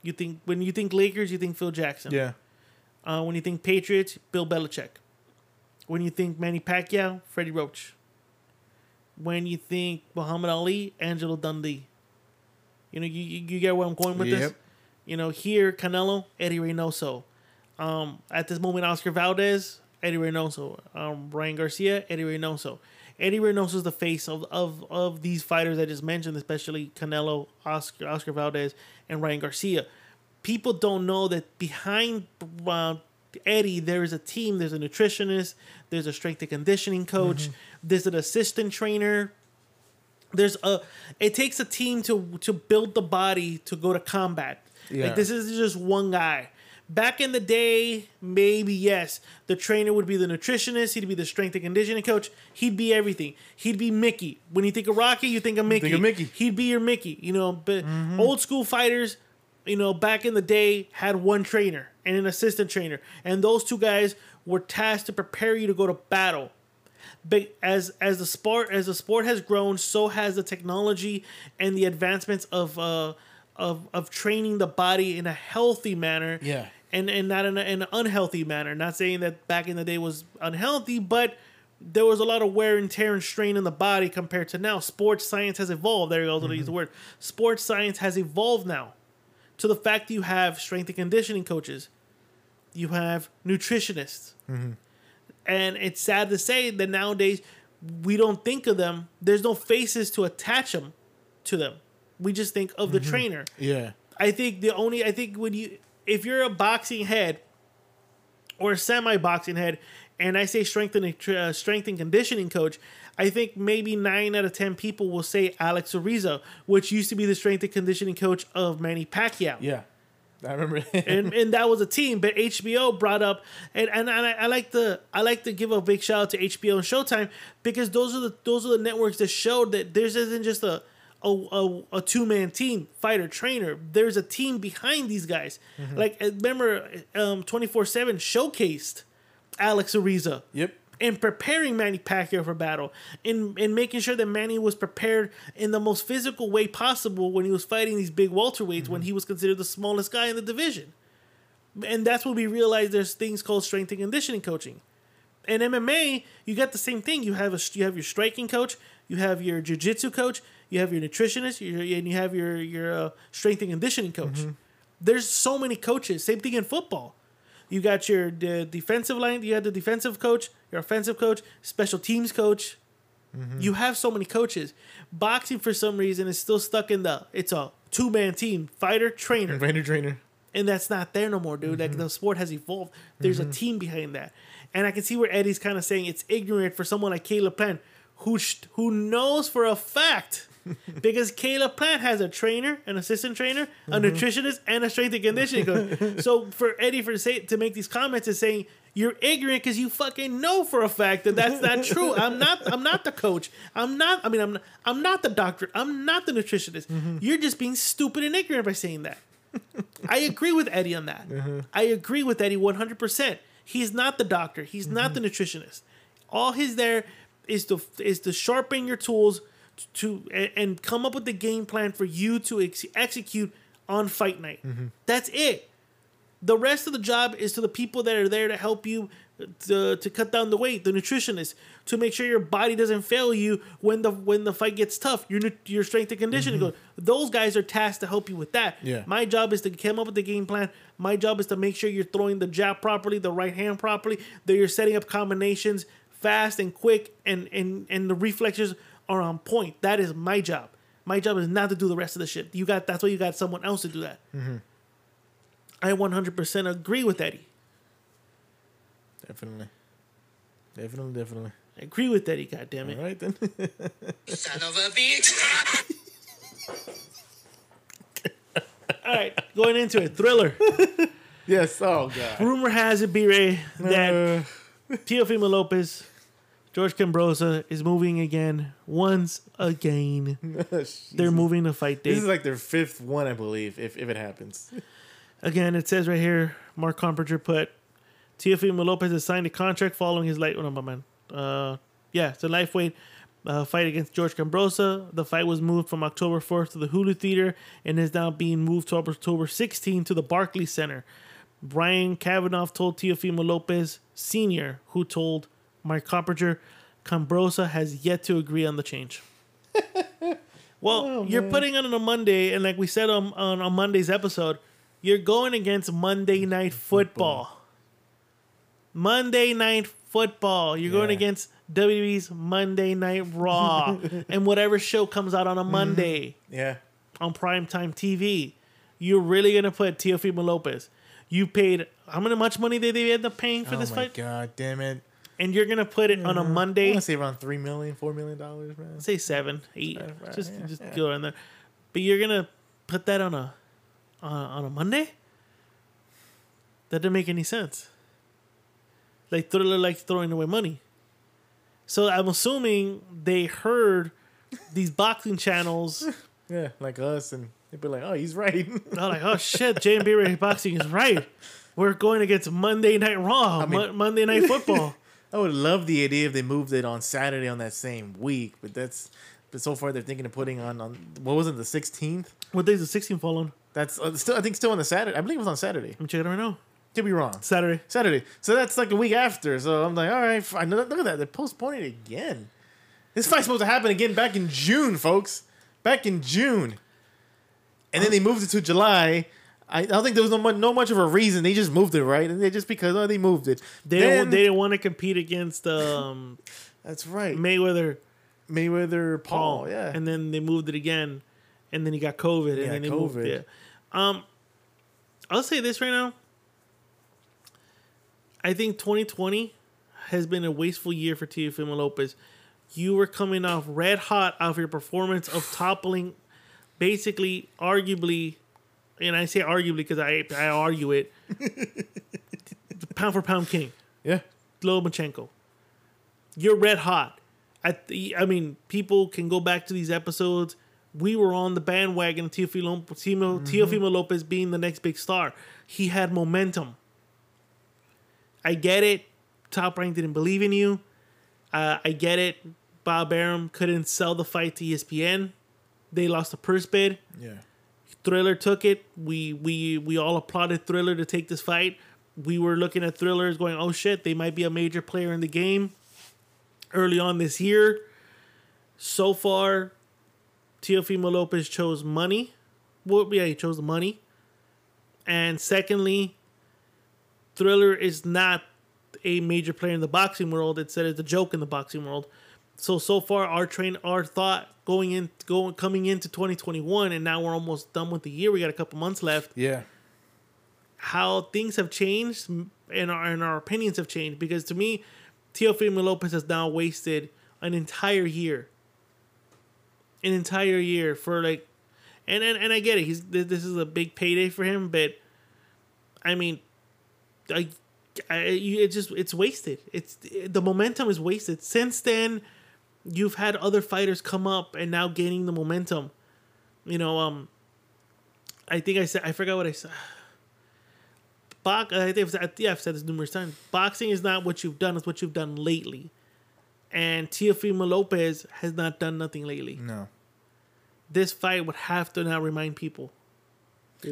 You think when you think Lakers, you think Phil Jackson. yeah. Uh, when you think Patriots, Bill Belichick. When you think Manny Pacquiao, Freddie Roach. When you think Muhammad Ali, Angelo Dundee. You know, you, you get where I'm going with this. You know, here Canelo, Eddie Reynoso. Um, at this moment, Oscar Valdez, Eddie Reynoso. Um, Ryan Garcia, Eddie Reynoso. Eddie Reynoso is the face of, of of these fighters I just mentioned, especially Canelo, Oscar Oscar Valdez, and Ryan Garcia. People don't know that behind uh, Eddie, there is a team. There's a nutritionist. There's a strength and conditioning coach. Mm-hmm. There's an assistant trainer there's a it takes a team to to build the body to go to combat Yeah. like this is just one guy back in the day maybe yes the trainer would be the nutritionist he'd be the strength and conditioning coach he'd be everything he'd be mickey when you think of rocky you think of mickey of Mickey. he'd be your mickey you know but mm-hmm. old school fighters you know back in the day had one trainer and an assistant trainer and those two guys were tasked to prepare you to go to battle but as as the sport as the sport has grown, so has the technology and the advancements of uh of of training the body in a healthy manner. Yeah. And and not in, a, in an unhealthy manner. Not saying that back in the day was unhealthy, but there was a lot of wear and tear and strain in the body compared to now. Sports science has evolved. There you go. I'll use the word. Sports science has evolved now to the fact that you have strength and conditioning coaches, you have nutritionists, and it's sad to say that nowadays we don't think of them. There's no faces to attach them to them. We just think of the trainer. Yeah. I think the only I think when you if you're a boxing head or a semi boxing head, and I say strength and uh, strength and conditioning coach, I think maybe nine out of ten people will say Alex Ariza, which used to be the strength and conditioning coach of Manny Pacquiao Yeah. I remember. and and that was a team. But HBO brought up, and and, and I, I like to I like to give a big shout out to HBO and Showtime because those are the those are the networks that showed that there's isn't just a a, a, a two man team fighter trainer. There's a team behind these guys. Like uh, remember, um, twenty four seven showcased Alex Ariza yep. In preparing Manny Pacquiao for battle, in in making sure that Manny was prepared in the most physical way possible when he was fighting these big welterweights when he was considered the smallest guy in the division. And that's when we realized there's things called strength and conditioning coaching. In MMA, you got the same thing. You have a you have your striking coach, you have your jiu-jitsu coach, you have your nutritionist, your, and you have your your uh, strength and conditioning coach. There's so many coaches. Same thing in football. You got your the defensive line. You had the defensive coach, your offensive coach, special teams coach. Mm-hmm. You have so many coaches. Boxing, for some reason, is still stuck in the it's a two man team, fighter, trainer, Trainer, trainer. and that's not there no more, dude. Like mm-hmm. the sport has evolved. There's a mm-hmm. team behind that, and I can see where Eddie's kind of saying it's ignorant for someone like Caleb Plant, who sh- who knows for a fact. because Caleb Plant has a trainer, an assistant trainer, a nutritionist, and a strength and conditioning coach. so for Eddie for say to make these comments is saying you're ignorant because you fucking know for a fact that that's not true. I'm not. I'm not the coach. I'm not. I mean, I'm. I'm not the doctor. I'm not the nutritionist. Mm-hmm. You're just being stupid and ignorant by saying that. I agree with Eddie on that. Uh-huh. I agree with Eddie 100%. He's not the doctor. He's not the mm-hmm. nutritionist. All he's there is to is to sharpen your tools to and, and come up with the game plan for you to ex- execute on fight night. Mm-hmm. That's it. The rest of the job is to the people that are there to help you to, to cut down the weight, the nutritionist, to make sure your body doesn't fail you when the when the fight gets tough. Your your strength and conditioning mm-hmm. goes. Those guys are tasked to help you with that. Yeah. My job is to come up with the game plan. My job is to make sure you're throwing the jab properly, the right hand properly, that you're setting up combinations fast and quick, and and and the reflexes are on point. That is my job. My job is not to do the rest of the shit. You got that's why you got someone else to do that. Mm-hmm. I 100% agree with Eddie. Definitely. Definitely, definitely. I agree with Eddie. God damn it. All right then. Son of a bitch. All right, going into it. Triller. yes. Oh god. Rumor has it, Brey, that Uh, Teofimo Lopez, George Kambosos is moving again. Once again, they're moving to fight This is like their fifth one, I believe, if if it happens. Again, it says right here, Mark Coppinger put Teofimo Lopez has signed a contract following his light. Oh, no, my man. Uh, yeah, it's a lightweight uh, fight against George Kambosos. The fight was moved from October 4th to the Hulu Theater and is now being moved to October 16th to the Barclays Center. Brian Kavanaugh told Teofimo Lopez Sr., who told Mark Coppinger, Kambosos has yet to agree on the change. well, you're putting it on a Monday, and like we said on, on, on Monday's episode, you're going against Monday Night Football. Monday Night Football. You're going against WWE's Monday Night Raw and whatever show comes out on a Monday mm-hmm. Yeah. on primetime TV. You're really going to put Teofimo Lopez. You paid how much money did they end up paying for oh this my fight? god, damn it. And you're going to put it on a mm-hmm. Monday. want to say around three million, four million dollars, man. say seven, eight, right, just yeah, just yeah. go in there. But you're gonna put that on a on, on a Monday. That didn't make any sense. Like Triller like throwing away money. So I'm assuming they heard these boxing channels. Yeah, like us, and they'd be like, "Oh, he's right." They're like, "Oh shit, JMB Ray Boxing is right. We're going against Monday Night Raw, mean- Mon- Monday Night Football." I would love the idea if they moved it on Saturday on that same week, but that's. But so far, they're thinking of putting on on what was it, the sixteenth? what day's the 16th fall on? That's uh, still, I think, still on the Saturday. I believe it was on Saturday. I'm checking it right now. Could be wrong. Saturday. Saturday. So that's like a week after. So I'm like, all right, fine. Look look at that. They're postponing it again. This fight's supposed to happen again back in June, folks. Back in June. And then they moved it to July. I I don't think there was no much, no much of a reason. They just moved it, right? And they just because oh they moved it. They Then- didn't, they didn't want to compete against um, that's right. Mayweather Mayweather Paul, Paul, yeah. and then they moved it again, and then he got COVID, and Yeah, then they moved it. Um, I'll say this right now. I think 2020 has been a wasteful year for Teofimo Lopez. You were coming off red hot off your performance of toppling, basically, arguably, and I say arguably because I I argue it, pound for pound king. yeah. Lomachenko. You're red hot. I, th- I mean, people can go back to these episodes. We were on the bandwagon of Teofimo, Teofimo, Teofimo Lopez being the next big star. He had momentum. I get it. Top Rank didn't believe in you. Uh, I get it. Bob Arum couldn't sell the fight to ESPN. They lost the purse bid. Yeah. Triller took it. We we we all applauded Triller to take this fight. We were looking at Trillers going, "Oh shit, they might be a major player in the game." Early on this year, so far, Teofimo Lopez chose money. Well, yeah, he chose money. And secondly, Triller is not a major player in the boxing world. Instead, it's a joke in the boxing world. So so far, our train, our thought going in, going coming into 2021, and now we're almost done with the year. We got a couple months left. Yeah. How things have changed, and our and our opinions have changed. Because to me, Teofimo Lopez has now wasted an entire year. An entire year for like, and and, and I get it. He's this is a big payday for him, but I mean, I, I it just it's wasted. It's the momentum is wasted. Since then, you've had other fighters come up and now gaining the momentum. You know, um, I think I said I forgot what I said. Box, I think I've said, yeah, I've said this numerous times. Boxing is not what you've done; it's what you've done lately. And Teofimo Lopez has not done nothing lately. No. This fight would have to now remind people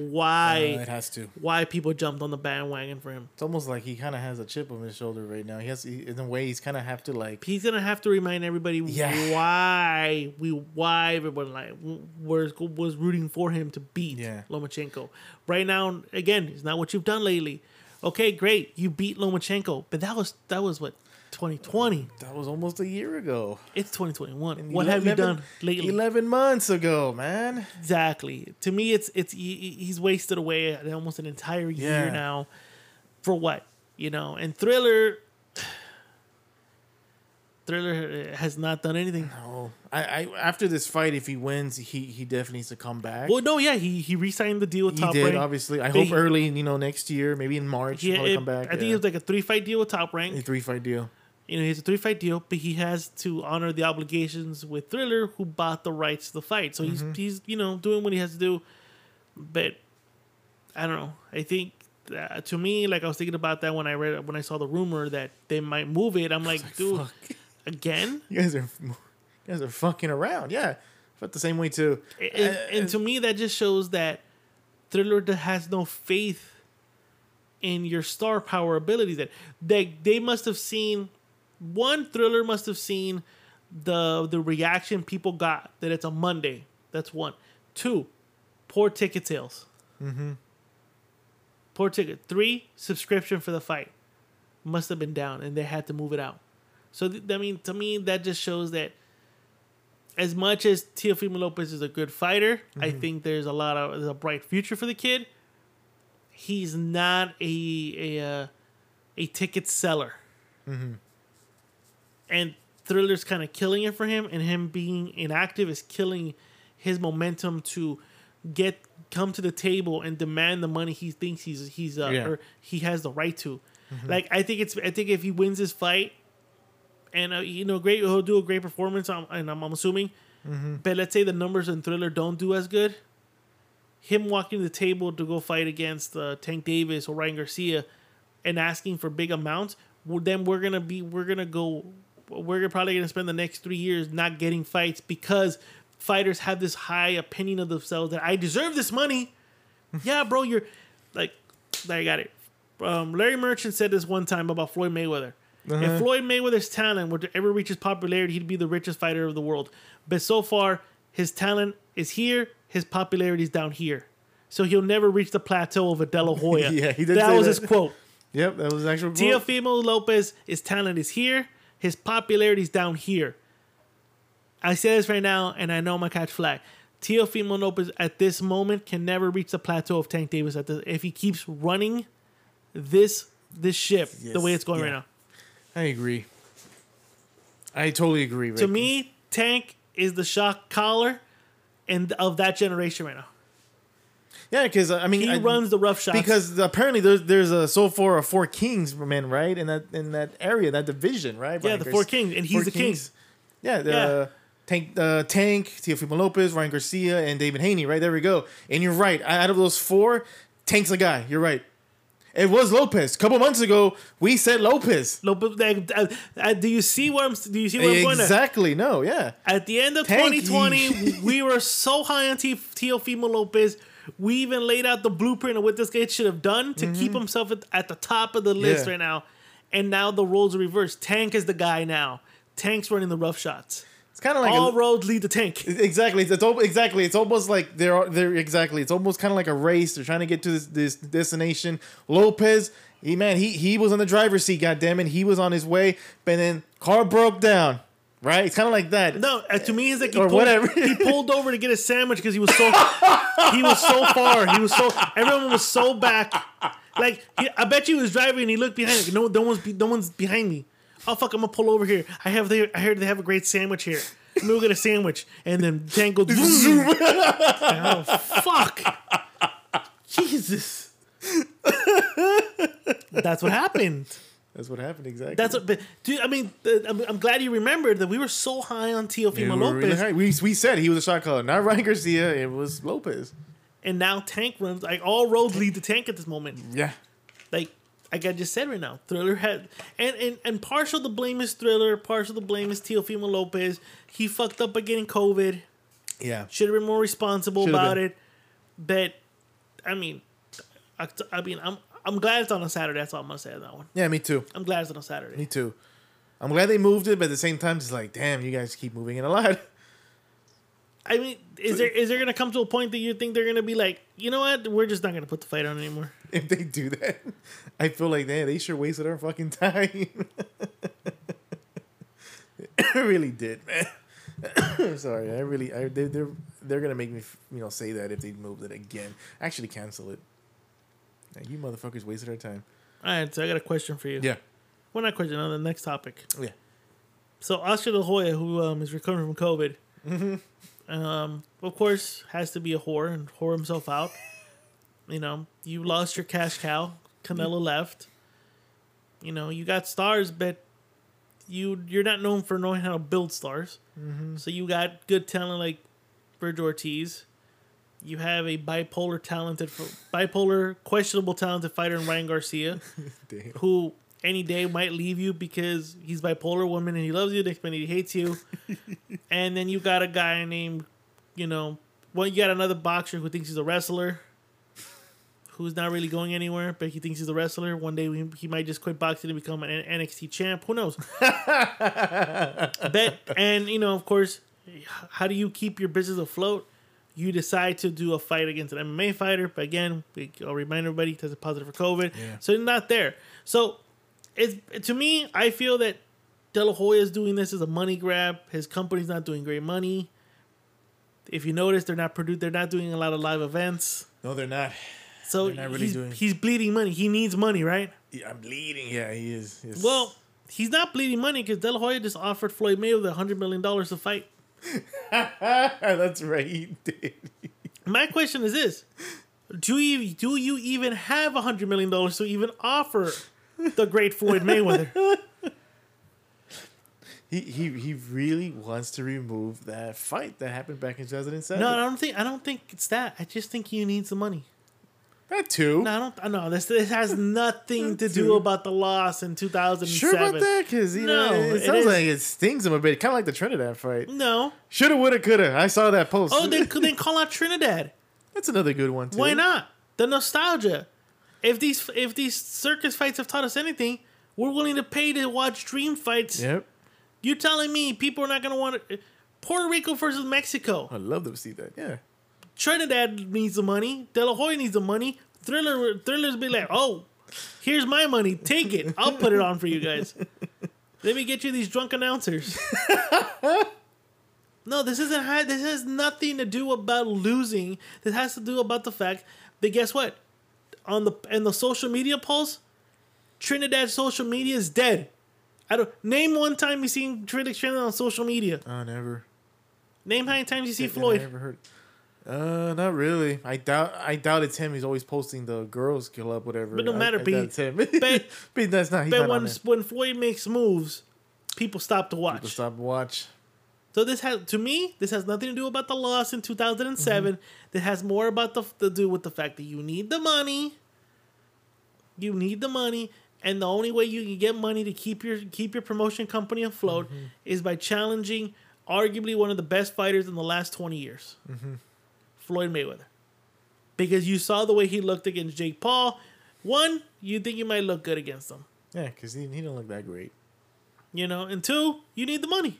why Uh, it has to. why people jumped on the bandwagon for him. It's almost like he kind of has a chip on his shoulder right now. He has, he, in a way, he's kind of have to like. He's gonna have to remind everybody Yeah. why we why everyone like was was rooting for him to beat Yeah. Lomachenko. Right now, again, it's not what you've done lately. Okay, great, you beat Lomachenko, but that was that was what 2020. That was almost a year ago. It's 2021. And what have you done lately? Eleven months ago, man. Exactly. To me, it's it's he's wasted away almost an entire year Yeah. now. For what? You know, and Triller. Triller has not done anything. Oh, I, I after this fight, if he wins, he he definitely needs to come back. Well, no, yeah, he he re-signed the deal with he Top did Rank. obviously. I But hope early, you know, next year, maybe in March, he'll it- come back. I think it was like a three fight deal with Top Rank. a three fight deal. You know, he has a three fight deal, but he has to honor the obligations with Triller, who bought the rights to the fight. So Mm-hmm. he's he's you know doing what he has to do. But I don't know. I think uh, to me, like I was thinking about that when I read when I saw the rumor that they might move it. I'm like, dude, fuck. again. You guys are you guys are fucking around. Yeah, felt the same way too. And, and to me, that just shows that Triller has no faith in your star power abilities. That they they must have seen one Triller must have seen the the reaction people got that it's a Monday. That's one. Two, poor ticket sales. Mm-hmm. Poor ticket. Three, subscription for the fight must have been down, and they had to move it out. So th- I mean, to me, that just shows that as much as Teofimo Lopez is a good fighter, I think there's a lot of there's a bright future for the kid. He's not a a uh, a ticket seller, and Triller's kind of killing it for him, and him being inactive is killing his momentum to get come to the table and demand the money he thinks he's he's uh, Yeah. or he has the right to. Like I think it's I think if he wins this fight, and uh, you know, great, he'll do a great performance. I'm, and I'm, I'm assuming, but let's say the numbers in Triller don't do as good. Him walking to the table to go fight against uh, Tank Davis or Ryan Garcia, and asking for big amounts, well, then we're gonna be we're gonna go, we're probably gonna spend the next three years not getting fights because fighters have this high opinion of themselves that I deserve this money. yeah, bro, you're like, I got it. Um, Larry Merchant said this one time about Floyd Mayweather. If Floyd Mayweather's talent were to ever reach his popularity, he'd be the richest fighter of the world. But so far, his talent is here, his popularity is down here. So he'll never reach the plateau of a De La Hoya. Yeah, he did that was that. his quote. Yep, that was actually. Teofimo Lopez, his talent is here, his popularity is down here. I say this right now, and I know I'm gonna catch flag. Teofimo Lopez at this moment can never reach the plateau of Tank Davis at the, if he keeps running this this ship the way it's going yeah. right now. I agree. I totally agree. Rick. To me, Tank is the shot caller and of that generation right now. Yeah, because I mean, He I- runs the rough shots. because apparently there's there's a so far a four kings men right in that in that area that division right. Yeah, the four kings, and he's four the king. kings. Yeah, the Yeah. Tank, uh, Tank, Teofimo Lopez, Ryan Garcia, and Devin Haney. Right there we go. And you're right. Out of those four, Tank's the guy. You're right. It was Lopez. A couple months ago, we said Lopez. Lopez, uh, uh, do you see where I'm? Do you see where I'm going? Exactly. No. Yeah. At the end of Tank, 2020, we were so high on T- Teofimo Lopez. We even laid out the blueprint of what this guy should have done to keep himself at, at the top of the list Mm-hmm. Yeah. right now. And now the roles are reversed. Tank is the guy now. Tank's running the rough shots. It's kind of like All a, roads lead to Tank. Exactly. It's, it's exactly. It's almost like they're they're exactly. It's almost kind of like a race. They're trying to get to this, this destination. Lopez, he man, he he was on the driver's seat. God damn it, he was on his way, but then car broke down. Right. It's kind of like that. No, uh, to me, it's like he Or pulled, whatever. he pulled over to get a sandwich because he was so he was so far. He was so everyone was so back. Like he, I bet you he was driving and he looked behind. Like, no, no one's no one's behind me. Oh fuck! I'm gonna pull over here. I have the I heard they have a great sandwich here. Let me go get a sandwich, and then. Zoom. oh fuck! Jesus. That's what happened. That's what happened. Exactly. That's what. But, dude, I mean, I'm, I'm glad you remembered that we were so high on Teofimo Yeah, we, Lopez. really high. we we said he was a shot caller, not Ryan Garcia. It was Lopez. and now Tank runs. Like all roads lead to Tank at this moment. Yeah. Like like I just said right now, Triller had and and and partial the blame is Triller, partial the blame is Teofimo Lopez. He fucked up by getting COVID. Yeah. Should have been more responsible Should've about been. it. But I mean, I, I mean, I'm I'm glad it's on a Saturday. That's all I'm gonna say on that one. Yeah, me too. I'm glad it's on a Saturday. Me too. I'm glad they moved it, but at the same time, it's like, damn, you guys keep moving it a lot. I mean, is there is there gonna come to a point that you think they're gonna be like, you know what, we're just not gonna put the fight on anymore? if they do that, I feel like, damn, they sure wasted our fucking time. I really did, man. I'm sorry. I really, I, they, they're they're gonna make me, you know, say that if they moved it again. Actually, cancel it. You motherfuckers wasted our time. All right, so I got a question for you. Yeah, Well, not question. On the next topic. yeah. So Oscar De La Hoya, who um, is recovering from COVID, um, of course, has to be a whore and whore himself out. You know, you lost your cash cow. Canelo left. You know, you got stars, but you you're not known for knowing how to build stars. So you got good talent like Virgil Ortiz. You have a bipolar talented, bipolar questionable talented fighter in Ryan Garcia who any day might leave you because he's bipolar. woman and he loves you, next minute he hates you. and then you got a guy named, you know, well, you got another boxer who thinks he's a wrestler, who's not really going anywhere, but he thinks he's a wrestler. One day he, he might just quit boxing and become an NXT champ. Who knows? but and you know, of course, how do you keep your business afloat? You decide to do a fight against an MMA fighter, but again, I'll remind everybody he tested positive for COVID, Yeah. so he's not there. So it's to me, I feel that De La Hoya is doing this as a money grab. His company's not doing great money. If you notice, they're not produ- They're not doing a lot of live events. No, they're not. So They're not really he's, doing- he's bleeding money. He needs money, right? Yeah, I'm bleeding. Yeah, he is. Yes. Well, he's not bleeding money because De La Hoya just offered Floyd Mayweather hundred million dollars to fight. that's right. He did. My question is this: Do you do you even have a hundred million dollars to even offer the great Floyd Mayweather? He, he he really wants to remove that fight that happened back in 2007. No, I don't think I don't think it's that. I just think he needs the money. That too. No, I don't. No, this this has nothing to do about the loss in two thousand Sure about that? Because you No, know, it, it sounds is- like it stings him a bit, kind of like the Trinidad fight. No. Shoulda, woulda, coulda. I saw that post. Oh, then then call out Trinidad. that's another good one too. Why not? The nostalgia. If these if these circus fights have taught us anything, we're willing to pay to watch dream fights. Yep, You telling me people are not going to want to? Puerto Rico versus Mexico. I'd love to see that. Yeah, Trinidad needs the money. De La Hoya needs the money. Triller Trillers be like, oh, here's my money. Take it. I'll put it on for you guys. Let me get you these drunk announcers. no, this isn't. ha- This has nothing to do about losing. This has to do about the fact that guess what? On the in the social media pulse, Trinidad social media is dead. I don't name one time you seen Trinidad Trinidad on social media. oh, never. Name how many times you see Yeah, I Floyd. never heard. Uh, not really. I doubt. I doubt it's him. He's always posting the girls club, whatever. But no matter, I but doubt he- it's him. but- but that's not. But when when Floyd makes moves, people stop to watch. People stop and watch. So this has to me, this has nothing to do about the loss in 2007. Mm-hmm. This has more about the to do with the fact that you need the money. You need the money, and the only way you can get money to keep your keep your promotion company afloat mm-hmm. is by challenging arguably one of the best fighters in the last 20 years, mm-hmm. Floyd Mayweather. Because you saw the way he looked against Jake Paul. One, you think you might look good against him, Yeah, because he, he didn't look that great. you know, and two, you need the money.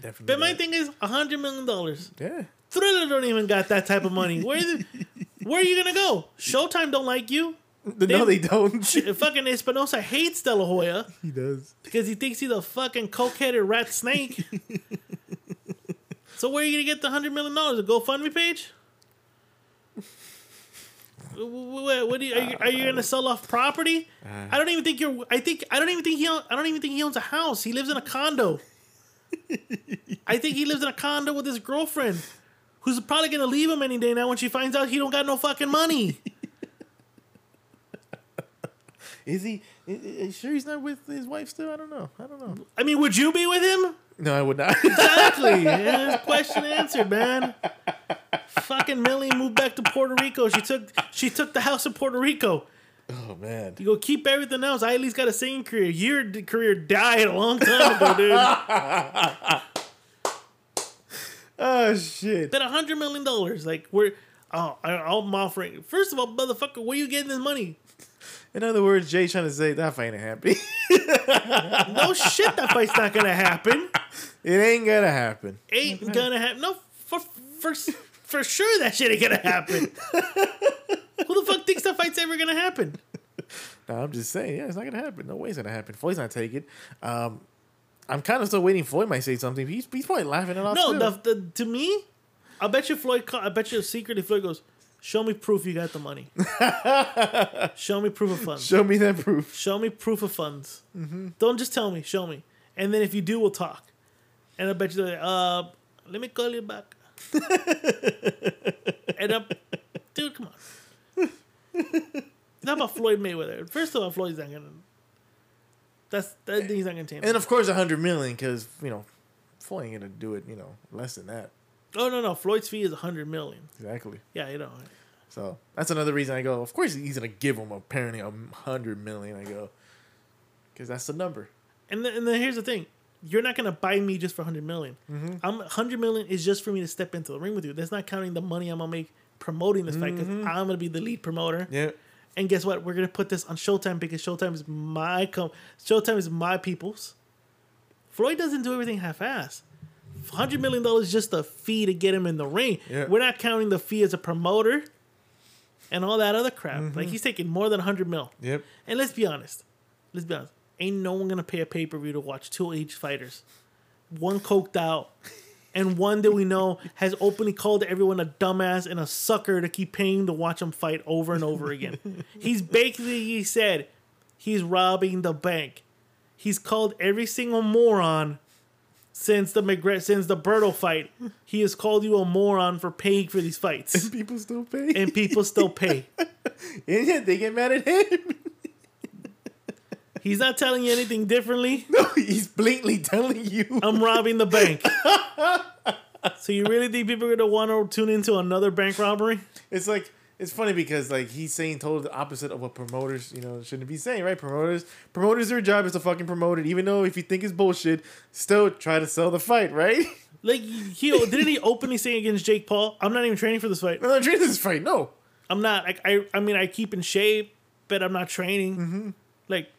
Definitely. But my thing is, a hundred million dollars. Yeah. Triller don't even got that type of money. Where the, where are you gonna go? Showtime don't like you. no, they don't. fucking Espinoza hates De La Hoya he does. because he thinks he's a fucking coke-headed rat snake. so where are you gonna get the hundred million dollars? A GoFundMe page? What, what you, are, you, are you gonna sell off property? Uh. I don't even think you're. I think I don't even think he. I don't even think he owns a house. He lives in a condo. I think he lives in a condo with his girlfriend, who's probably gonna leave him any day now when she finds out he don't got no fucking money. Is he? i- i- i- sure he's not with his wife still? I don't know. I don't know. I mean, would you be with him? No, I would not. Exactly. yeah, question answered, man. Fucking Millie moved back to Puerto Rico. She took she took the house in Puerto Rico. Oh man. You go keep everything else. I at least got a singing career. Your career died a long time ago, dude. Oh shit. That a hundred million dollars, like we're oh, I, I'm offering. First of all, motherfucker, where you getting this money? In other words, Jay trying to say that fight ain't happy. No shit, that fight's not gonna happen. it ain't gonna happen. Ain't gonna happen. No, for for for sure that shit ain't gonna happen. Who the fuck thinks that fight's ever gonna happen? No, I'm just saying, yeah, it's not gonna happen. No way it's gonna happen. Floyd's not taking. Um, I'm kind of still waiting. Floyd might say something. He's, he's probably laughing it off. No, the, the, to me, I bet you Floyd. I bet you secretly Floyd goes, "Show me proof you got the money. Show me proof of funds. Show me that proof. Show me proof of funds. Don't just tell me. Show me. And then if you do, we'll talk. And I bet you, like, uh, let me call you back. and I'm, dude, come on. Not about Floyd Mayweather? First of all, Floyd's not gonna. That's that he's not gonna change. And of course, a hundred million, because you know, Floyd ain't gonna do it. You know, less than that. Oh no, no, Floyd's fee is a hundred million. Exactly. Yeah, you know. So that's another reason I go. Of course, he's gonna give him apparently a hundred million. I go, because that's the number. And then, and then here's the thing: you're not gonna buy me just for hundred million. Mm-hmm. I'm hundred million is just for me to step into the ring with you. That's not counting the money I'm gonna make promoting this fight because mm-hmm. I'm gonna be the lead promoter. Yeah. And guess what? We're gonna put this on Showtime because Showtime is my com- Showtime is my people's. Floyd doesn't do everything half-ass. Hundred million dollars just a fee to get him in the ring. Yeah. We're not counting the fee as a promoter and all that other crap. Like mm-hmm. he's taking more than hundred mil. Yep. And let's be honest. Let's be honest. Ain't no one gonna pay a pay per view to watch two age fighters, one coked out, and one that we know has openly called everyone a dumbass and a sucker to keep paying to watch him fight over and over again. he's basically he said he's robbing the bank. He's called every single moron since the McGregor since the Berto fight. He has called you a moron for paying for these fights, And People still pay, and people still pay. and yet they get mad at him. He's not telling you anything differently. no, he's blatantly telling you. I'm robbing the bank. so you really think people are gonna want to tune into another bank robbery? It's like it's funny because like he's saying totally the opposite of what promoters, you know, shouldn't be saying, right? Promoters, promoters, their job is to fucking promote it, even though if you think it's bullshit, still try to sell the fight, right? Like he didn't he openly say against Jake Paul, "I'm not even training for this fight. I'm not training this fight. No, I'm not. Like I, I mean, I keep in shape, but I'm not training. Mm-hmm. Like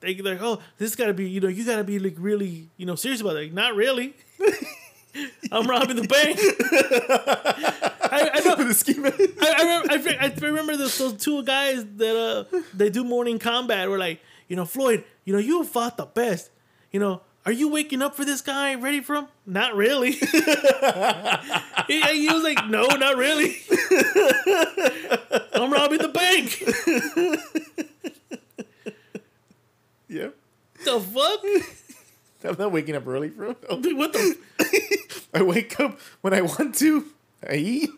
they like, oh, this got to be, you know, you got to be like really, you know, serious about it. Like, not really. I'm robbing the bank. I, I know. the scheme. I, I remember, I, I remember those, those two guys that uh they do Morning Kombat were like, you know, Floyd, you know, you fought the best. You know, are you waking up for this guy? Ready for him? Not really. he, he was like, no, not really. I'm robbing the bank. yeah, The fuck? I'm not waking up early, bro. No. Dude, What the? I wake up when I want to. I eat,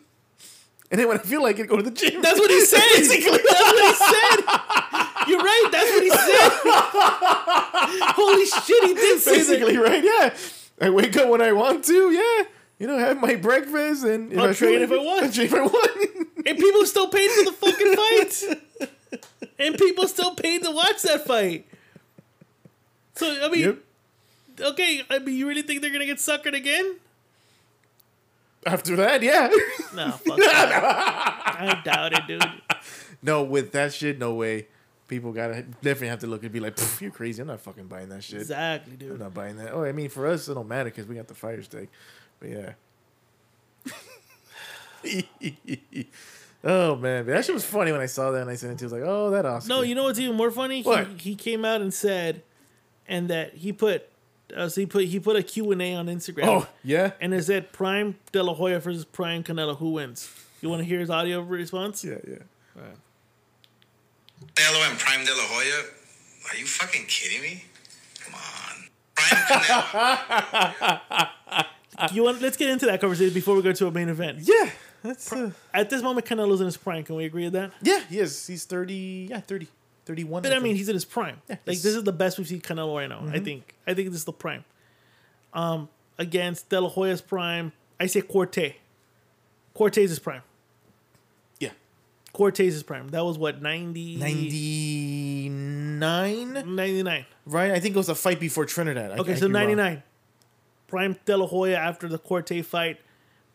and then when I feel like it, go to the gym. That's what he said. Basically. That's what he said. You're right. That's what he said. Holy shit, he did say that. basically right. Yeah, I wake up when I want to. Yeah, you know, have my breakfast and if I'll I train if I want. I'll train if I want. And people still paid for the fucking fight. and people still paid to watch that fight. So I mean, yep. okay, I mean, you really think they're gonna get suckered again? After that, yeah. No, fuck that. I doubt it, dude. no, with that shit, no way. People gotta definitely have to look and be like, "You're crazy. I'm not fucking buying that shit. Exactly, dude. I'm not buying that." Oh, I mean, for us, it don't matter because we got the fire stick. But yeah. oh man, that shit was funny when I saw that and I sent it to. I was like, "Oh, that Oscar." No, you know what's even more funny? What? He, he came out and said, and that he put, uh, so he put he put a Q and A on Instagram. Oh yeah. and it said Prime De La Hoya versus Prime Canelo. Who wins? You want to hear his audio response? Yeah, yeah. Canelo and Prime De La Hoya? Are you fucking kidding me? Come on. Prime Canelo. You want? Let's get into that conversation before we go to a main event. Yeah, that's uh, At this moment, Canelo's in his prime. Can we agree with that? yeah. He is. He's thirty. Yeah, 30, 31. But I mean, he's in his prime. Yeah, like this is the best we've seen Canelo right now. I think. I think this is the prime. Um, against De La Hoya's prime, I say Quartey. Quartey's is prime. Yeah. Quartey's is prime. That was what 90, 99, 99. right? I think it was a fight before Trinidad. I- Okay, I so could be wrong. 99. Prime De La Hoya after the Quartey fight.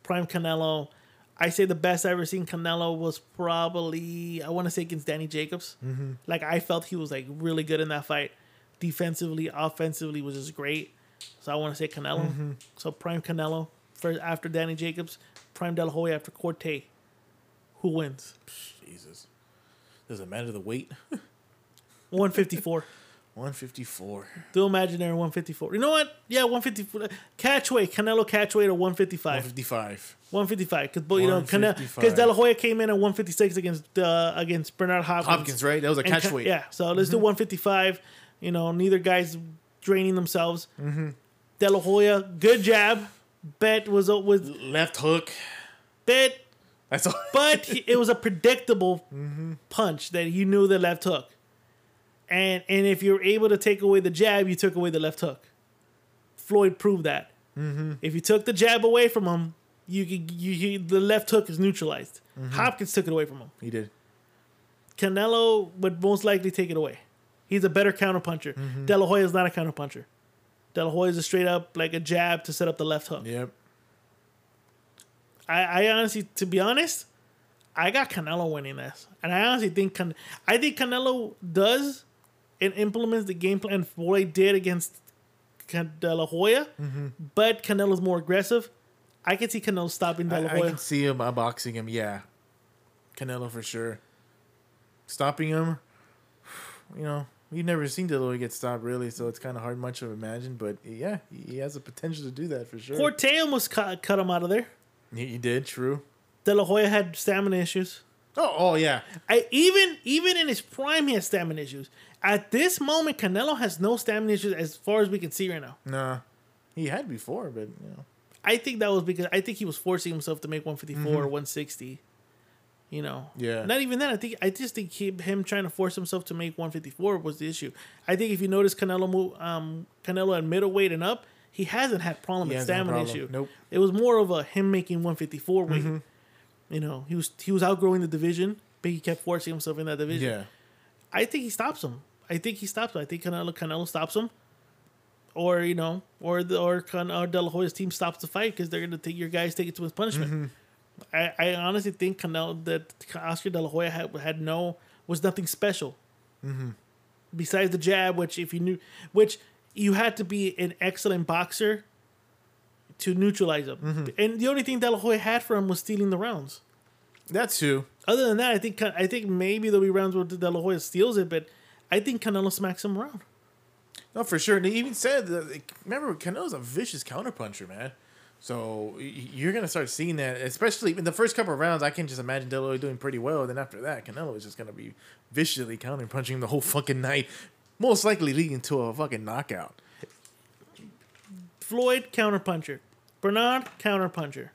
Prime Canelo. I say the best I ever seen Canelo was probably I want to say against Danny Jacobs. Mm-hmm. Like I felt he was like really good in that fight. Defensively, offensively was just great. So I want to say Canelo. Mm-hmm. So Prime Canelo first after Danny Jacobs. Prime De La Hoya after Quartey. Who wins? Jesus. Does it matter the weight? 154. 154. Do imaginary 154. You know what? Yeah, 154. Catchweight, Canelo catchweight at 155. 155. 155 because you know because 155. De La Hoya came in at 156 against uh, against Bernard Hopkins. Hopkins, right? That was a catch weight. Yeah, so let's do 155. You know, neither guy's draining themselves. Mm-hmm. De La Hoya, good jab. Bet was was Left hook. bet, That's all. but he- it was a predictable Mm-hmm. punch that you knew the left hook. And and if you're able to take away the jab, you took away the left hook. Floyd proved that. Mm-hmm. If you took the jab away from him, you could you, you the left hook is neutralized. Mm-hmm. Hopkins took it away from him. he did. Canelo would most likely take it away. He's a better counterpuncher. Mm-hmm. De La Hoya is not a counterpuncher. De La Hoya is a straight up like a jab to set up the left hook. Yep. I, I honestly, to be honest, I got Canelo winning this, and I honestly think Can- I think Canelo does and implements the game plan Floyd did against Can- De La Hoya, Mm-hmm. but Canelo's more aggressive. I can see Canelo stopping De I, I can see him unboxing him. Yeah. Canelo for sure. Stopping him. You know, we've never seen De La get stopped really, so it's kind of hard much of imagine. But yeah, he has the potential to do that for sure. Quartey almost cut, cut him out of there. he, he did. True. De La Hoya had stamina issues. Oh, oh yeah. I even even in his prime, he has stamina issues. At this moment, Canelo has no stamina issues as far as we can see right now. Nah, he had before, but you know. I think that was because I think he was forcing himself to make 154 or 160. You know, Yeah. Not even that. I think I just think he, him trying to force himself to make 154 was the issue. I think if you notice Canelo move, um, Canelo at middleweight and up, he hasn't had problem with stamina problem. issue. Nope. It was more of a him making 154 weight. You know, he was he was outgrowing the division, but he kept forcing himself in that division. Yeah. I think he stops him. I think he stops him. I think Canelo Canelo stops him, or you know, or the or, Can, or De La Hoya's team stops the fight because they're gonna take your guys take it to his punishment. Mm-hmm. I, I honestly think Canelo that Oscar De La Hoya had had no was nothing special, mm-hmm. besides the jab, which if you knew, which you had to be an excellent boxer to neutralize him. Mm-hmm. And the only thing De La Hoya had for him was stealing the rounds That's true. other than that, I think I think maybe there'll be rounds where De La Hoya steals it, but I think Canelo smacks him around. No, for sure. And they even said that. Remember, Canelo's a vicious counterpuncher, man. So you're gonna start seeing that, especially in the first couple of rounds. I can just imagine De La Hoya doing pretty well. Then after that, Canelo is just gonna be viciously counterpunching the whole fucking night, most likely leading to a fucking knockout. Floyd counterpuncher, Bernard counterpuncher.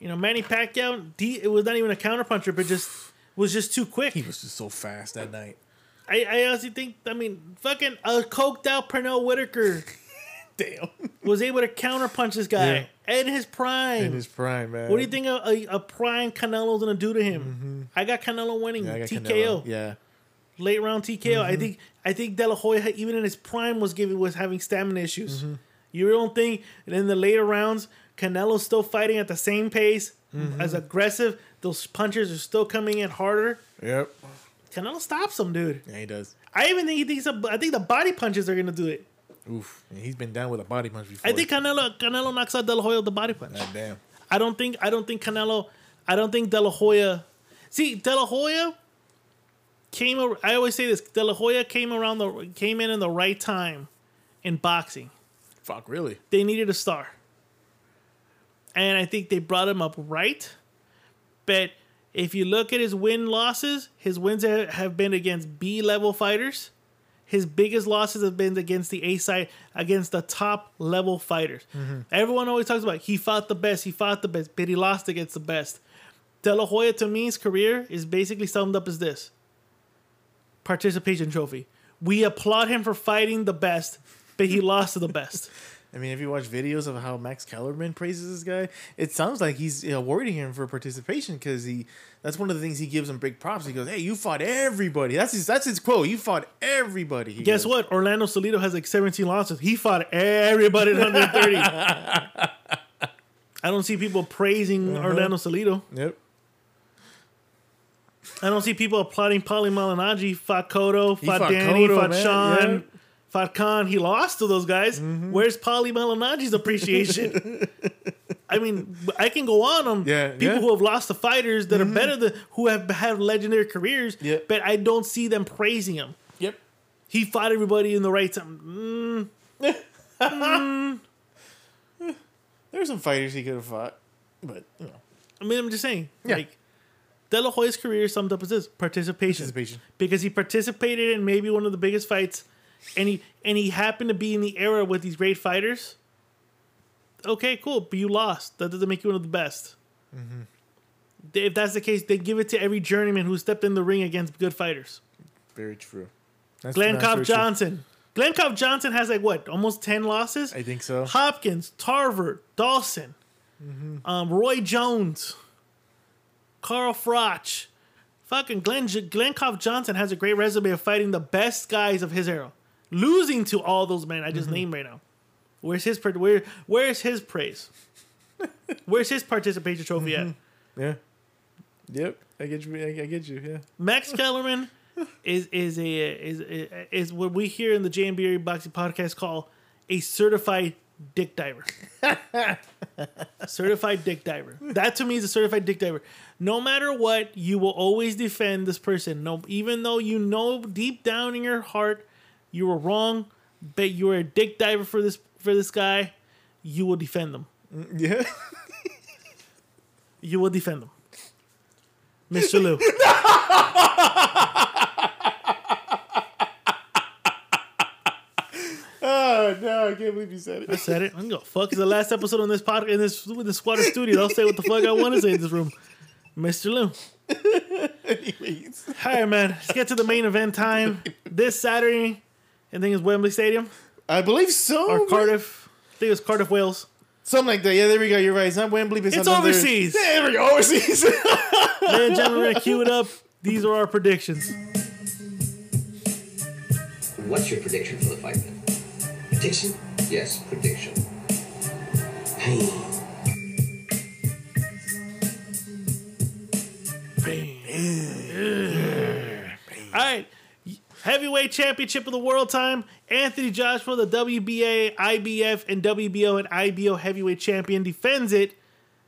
You know Manny Pacquiao, D, it was not even a counterpuncher, but just was just too quick. He was just so fast that night. I, I honestly think I mean fucking a coked out Pernell Whitaker Damn. was able to counterpunch this guy in his prime. In his prime, man. what do you think a, a, a prime Canelo's gonna do to him? Mm-hmm. I got Canelo winning Yeah, got TKO. Canelo. Yeah. late round TKO. I mm-hmm. think I think De La Hoya even in his prime was giving was having stamina issues. Mm-hmm. You don't think in the later rounds Canelo's still fighting at the same pace as aggressive? Those punches are still coming in harder. Yep. Canelo stops him, dude. Yeah, he does. I even think he thinks a, I think the body punches are gonna do it. Oof. Yeah, he's been down with a body punch before. I think Canelo Canelo knocks out De La Hoya with the body punch. God damn. I don't think I don't think Canelo I don't think De La Hoya See, De La Hoya came I always say this, De La Hoya came around the came in in the right time in boxing. Fuck, really? They needed a star. And I think they brought him up right. But if you look at his win losses, his wins have been against B level fighters. His biggest losses have been against the A side, against the top level fighters. Mm-hmm. Everyone always talks about he fought the best, he fought the best, but he lost against the best. De La Hoya, to me, his career is basically summed up as this participation trophy. We applaud him for fighting the best, but he lost to the best. I mean, if you watch videos of how Max Kellerman praises this guy, it sounds like he's awarding him for participation because he. That's one of the things he gives him big props. He goes, "Hey, you fought everybody." That's his. That's his quote. You fought everybody. He Guess goes. what? Orlando Salido has like 17 losses. He fought everybody at 130. I don't see people praising Uh-huh. Orlando Salido. Yep. I don't see people applauding Paulie Malignaggi. Fought Cotto, fought, fought Danny, Cotto, fought man, Sean. Mm-hmm. He lost to those guys. Where's Paulie Malignaggi's appreciation? I mean, I can go on on Yeah, people yeah. Mm-hmm. who have lost to fighters that are better than who have had legendary careers, Yeah. but I don't see them praising him. Yep. He fought everybody in the right time. Mm, There were some fighters he could have fought, but you know, I mean, I'm just saying. Yeah. Like, De La Hoya's career summed up as this participation. Participation. Because he participated in maybe one of the biggest fights, and he and he happened to be in the era with these great fighters. Okay, cool, but you lost. That doesn't make you one of the best. Mm-hmm. If that's the case, then give it to every journeyman who stepped in the ring against good fighters. very true. That's, Glenn that's Cobb very true. Johnson. Glenn Cobb Johnson has like what, almost ten losses. I think so. Hopkins, Tarver, Dawson, um, Roy Jones, Carl Froch. Fucking Glenn, Glenn Koff Johnson has a great resume of fighting the best guys of his era, losing to all those men I just named right now. Where's his where? Where's his praise? Where's his participation trophy at? Mm-hmm. Yeah. Yep. I get you. I, I get you. Yeah. Max Kellerman is is a is is what we here in the J and Brey Boxing Podcast call a certified dick diver. certified dick diver. That to me is a certified dick diver. No matter what, you will always defend this person. No, even though you know deep down in your heart you were wrong, but you were a dick diver for this for this guy. You will defend them. Yeah. You will defend them, Mr. Lou. oh no! I can't believe you said it. I said it. I'm gonna fuck. The last episode on this podcast in this with the squatter studio. I'll say what the fuck I want to say in this room, Mr. Lou. Anyways. All right, man. Let's get to the main event time. This Saturday, I think it's Wembley Stadium I believe so. or. Cardiff. I think it's Cardiff, Wales. Something like that. Yeah, there we go. You're right. It's not Wembley. But It's another- overseas. There we go. Overseas. Ladies and gentlemen, we're gonna cue it up. These are our predictions. What's your prediction for the fight then? Prediction? Yes, prediction. Pain. All right. Heavyweight championship of the world time. Anthony Joshua, the WBA, IBF, and WBO and IBO heavyweight champion, defends it.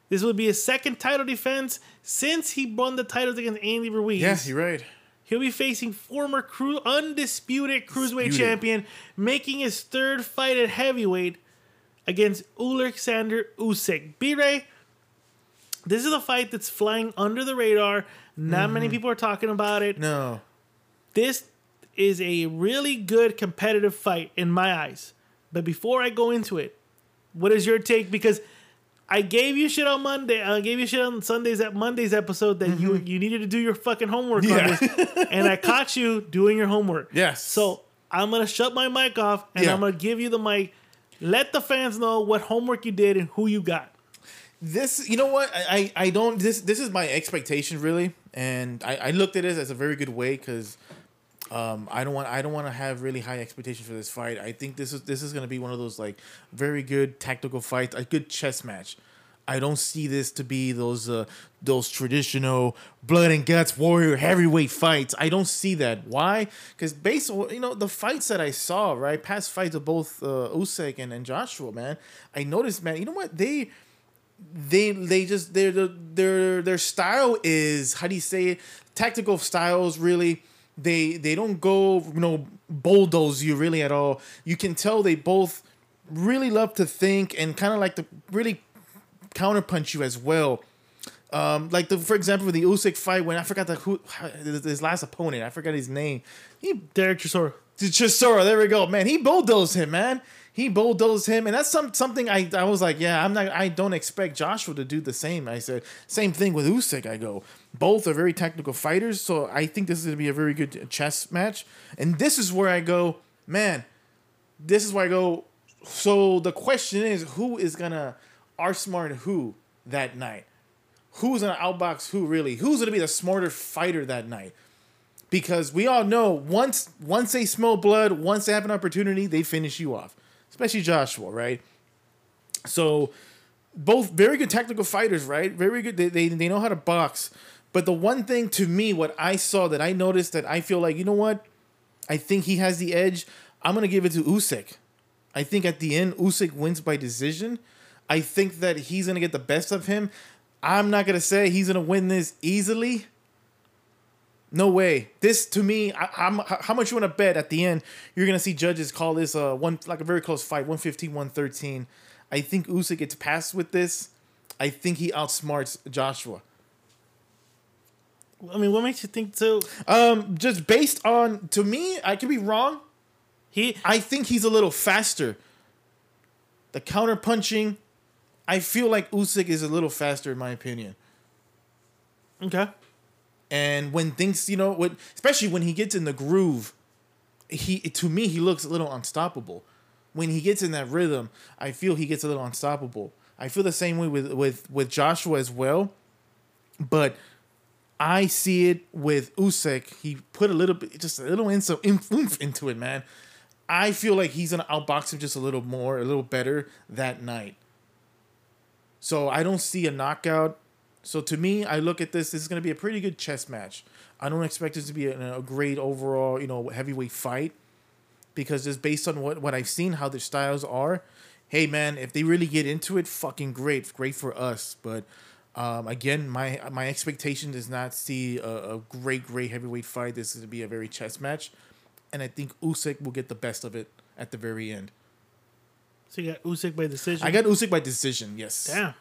This would be his second title defense since he won the titles against Andy Ruiz. yeah, you're right. He'll be facing former cru- undisputed cruiserweight Disputed. champion, making his third fight at heavyweight against Alexander Usyk. Brey, this is a fight that's flying under the radar. Not many mm-hmm. people are talking about it. No. This is a really good competitive fight in my eyes. But before I go into it, what is your take? Because I gave you shit on Monday. I gave you shit on Sundays at Monday's episode that you mm-hmm. you needed to do your fucking homework Yeah. on this, and I caught you doing your homework. Yes. So I'm gonna shut my mic off and Yeah. I'm gonna give you the mic. Let the fans know what homework you did and who you got. this you know what I, I don't this this is my expectation really and I, I looked at it as a very good way because um I don't want I don't want to have really high expectations for this fight. I think this is this is gonna be one of those like very good tactical fights a good chess match. I don't see this to be those uh those traditional blood and guts warrior heavyweight fights. I don't see that. Why? Because based on you know the fights that I saw right past fights of both uh, Usyk and, and Joshua man I noticed man you know what? They they they just their their their style is how do you say it? Tactical styles really they they don't go you know bulldoze you really at all you can tell they both really love to think and kind of like to really counterpunch you as well um like the for example with the Usyk fight when I forgot the who his last opponent I forgot his name he Derek Chisora. Chisora, there we go, man. He bulldozed him, man. He bulldozed him, and that's some something I I was like, yeah, I'm not. I don't expect Joshua to do the same. I said same thing with Usyk. I go, both are very technical fighters, so I think this is gonna be a very good chess match. And this is where I go, man. This is where I go. So the question is, who is gonna outsmart who that night? Who's gonna outbox who really? Who's gonna be the smarter fighter that night? Because we all know once once they smell blood, once they have an opportunity, they finish you off. Especially Joshua, right? So both very good technical fighters, right? Very good. They, they, they know how to box. But the one thing to me, what I saw that I noticed that I feel like, you know what? I think he has the edge. I'm going to give it to Usyk. I think at the end, Usyk wins by decision. I think that he's going to get the best of him. I'm not going to say he's going to win this easily. No way. This to me, I, I'm how much you want to bet at the end? You're gonna see judges call this uh one like a very close fight, 115, 113. I think Usyk gets past with this. I think he outsmarts Joshua. I mean, what makes you think so? Um, just based on to me, I could be wrong. He I think he's a little faster. The counter punching, I feel like Usyk is a little faster in my opinion. okay. And when things, you know, when especially when he gets in the groove, he to me he looks a little unstoppable. When he gets in that rhythm, I feel he gets a little unstoppable. I feel the same way with with with Joshua as well, but I see it with Usyk. He put a little bit, just a little in some oomph into it, man. I feel like he's gonna outbox him just a little more, a little better that night. So I don't see a knockout. So to me, I look at this. This is to be a pretty good chess match. I don't expect this to be a, a great overall, you know, heavyweight fight, because just based on what what I've seen, how their styles are. Hey man, if they really get into it, fucking great, great for us. But um, again, my my expectation does not see a, a great, great heavyweight fight. This is going to be a very chess match, and I think Usyk will get the best of it at the very end. So you got Usyk by decision. I got Usyk by decision. Yes. damn.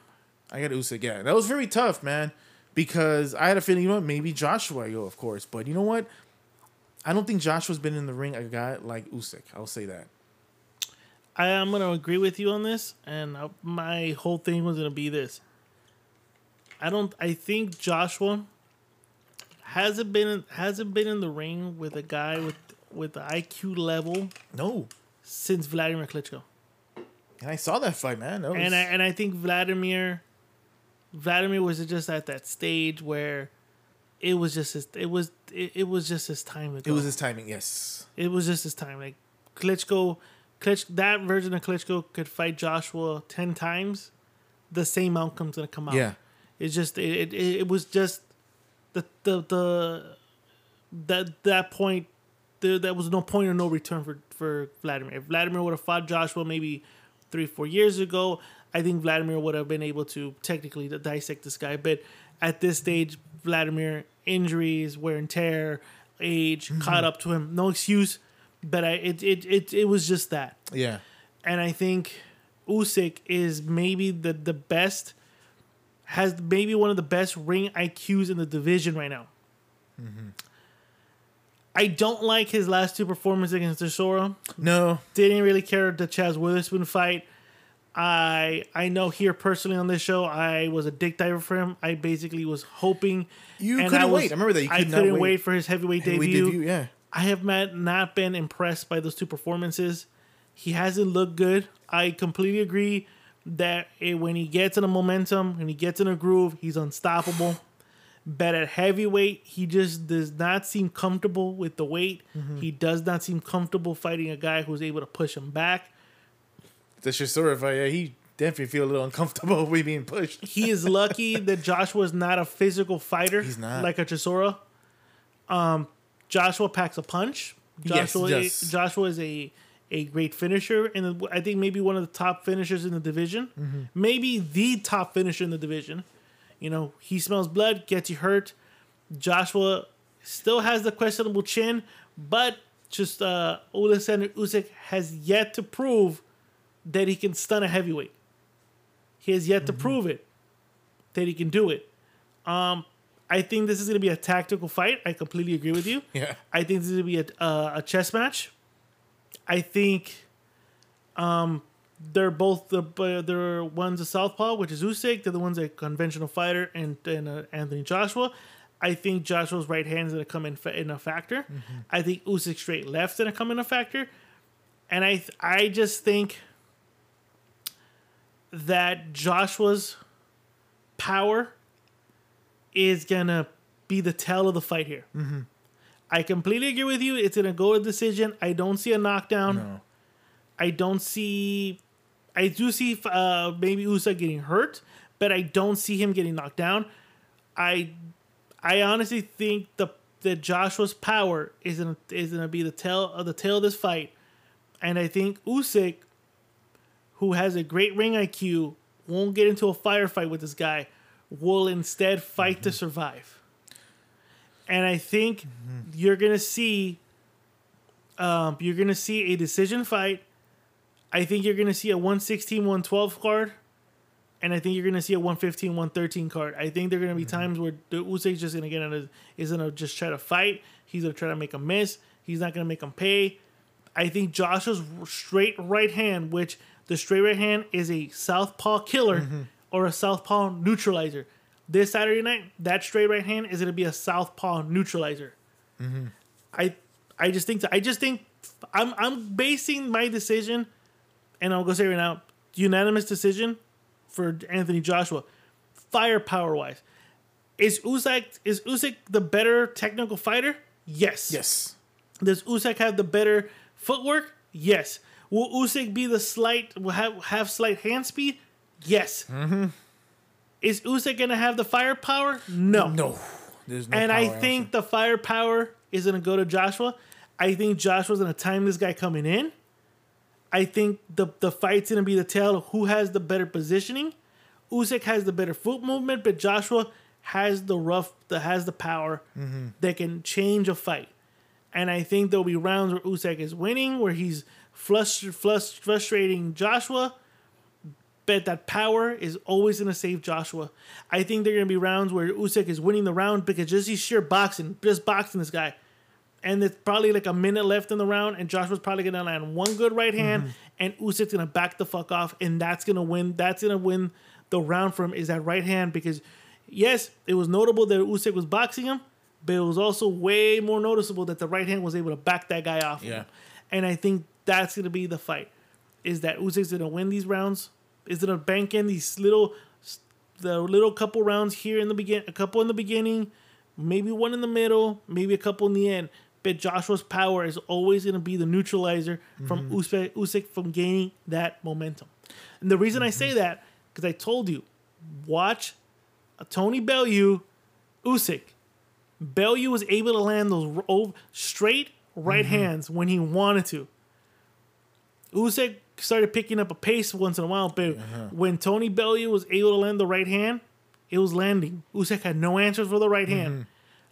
I got Usyk. Yeah, that was very tough, man. Because I had a feeling, you know what, maybe Joshua, yo, of course, but you know what? I don't think Joshua's been in the ring a guy like Usyk. I'll say that. I am gonna agree with you on this, and uh, my whole thing was gonna be this. I don't. I think Joshua hasn't been hasn't been in the ring with a guy with with the IQ level No, since Vladimir Klitschko, and I saw that fight, man. That was, and I, and I think Vladimir, Vladimir was just at that stage where it was just his, it was it, it was just his time to it was his timing. Yes. It was just his time. Like Klitschko, Klitsch, that version of Klitschko could fight Joshua ten times, the same outcome's gonna come out. Yeah. It's just it, it, it was just the the the that that point. There, there was no point or no return for for Vladimir. If Vladimir would have fought Joshua maybe three four years ago, I think Vladimir would have been able to technically dissect this guy. But at this stage, Vladimir injuries, wear and tear, age mm-hmm. caught up to him. No excuse, but I it it it, it was just that. Yeah. And I think Usyk is maybe the the best has maybe one of the best ring IQs in the division right now. Mm-hmm. I don't like his last two performances against Chisora. No. Didn't really care the Chaz Witherspoon fight. I I know here personally on this show, I was a dick diver for him. I basically was hoping You couldn't I was- wait. I remember that. You I could not couldn't wait. wait. for his heavyweight Heavyweight debut. debut, yeah. I have not, not been impressed by those two performances. He hasn't looked good. I completely agree that it, when he gets in a momentum, when he gets in a groove, he's unstoppable. But at heavyweight, he just does not seem comfortable with the weight. Mm-hmm. He does not seem comfortable fighting a guy who's able to push him back. The Chisora fight, yeah, he definitely feel a little uncomfortable with being pushed. He is lucky that Joshua is not a physical fighter. He's not. like a Chisora. Um, Joshua packs a punch. Yes, yes. Joshua is a a great finisher, and I think maybe one of the top finishers in the division. Mm-hmm. Maybe the top finisher in the division. You know, he smells blood, gets you hurt. Joshua still has the questionable chin, but just uh, Alexander Usyk has yet to prove that he can stun a heavyweight. He has yet to Mm-hmm. prove it that he can do it. Um, I think this is going to be a tactical fight. I completely agree with you. Yeah. I think this is going to be a, uh, a chess match. I think um, they're both the uh, they're one's a southpaw, which is Usyk. They're the one's a conventional fighter, and and uh, Anthony Joshua. I think Joshua's right hand is going to come in fa- in a factor. I think Usyk straight left's going to come in a factor, and I th- I just think that Joshua's power is gonna be the tell of the fight here. Mm-hmm. I completely agree with you. It's gonna go to decision. I don't see a knockdown. No. I don't see. I do see uh, maybe Usyk getting hurt, but I don't see him getting knocked down. I, I honestly think the that Joshua's power is gonna is gonna be the tail of the tail of this fight, and I think Usyk, who has a great ring IQ, won't get into a firefight with this guy. Will instead fight to survive. And I think you're gonna see um, you're going to see a decision fight. I think you're going to see a 116, 112 card. And I think you're going to see a 115, 113 card. I think there are going to be times where the Usyk's just going to get on is going to just try to fight. He's going to try to make a miss. He's not going to make him pay. I think Joshua's straight right hand, which the straight right hand is a southpaw killer or a southpaw neutralizer. This Saturday night, that straight right hand is going to be a southpaw neutralizer. I I just think I just think I'm I'm basing my decision, and I'll go say right now, unanimous decision for Anthony Joshua, firepower wise. Is Usyk is Usyk the better technical fighter? Yes. Yes. Does Usyk have the better footwork? Yes. Will Usyk be the slight will have have slight hand speed? Yes. Mm-hmm. Is Usyk gonna have the firepower? No. No. There's no and I think the firepower is going to go to Joshua. I think Joshua's going to time this guy coming in. I think the the fight's going to be the tale of who has the better positioning. Usyk has the better foot movement, but Joshua has the rough, that has the power Mm-hmm. that can change a fight. And I think there'll be rounds where Usyk is winning, where he's flust, flust, frustrating Joshua but that power is always going to save Joshua. I think there are going to be rounds where Usyk is winning the round because just he's sheer boxing, just boxing this guy. And it's probably like a minute left in the round, and Joshua's probably going to land one good right hand, mm-hmm. and Usyk's going to back the fuck off, and that's going to win. That's going to win the round for him is that right hand because, yes, it was notable that Usyk was boxing him, but it was also way more noticeable that the right hand was able to back that guy off. Yeah. And I think that's going to be the fight. Is that Usyk's going to win these rounds? Is to bank in these little, the little couple rounds here in the begin, a couple in the beginning, maybe one in the middle, maybe a couple in the end. But Joshua's power is always going to be the neutralizer from mm-hmm. Usyk, Usyk from gaining that momentum. And the reason I say mm-hmm. that because I told you, watch Tony Bellew, Usyk. Bellew was able to land those straight right mm-hmm. hands when he wanted to. Usyk started picking up a pace once in a while, but uh-huh. when Tony Bellew was able to land the right hand, it was landing. Usyk had no answers for the right mm-hmm. hand.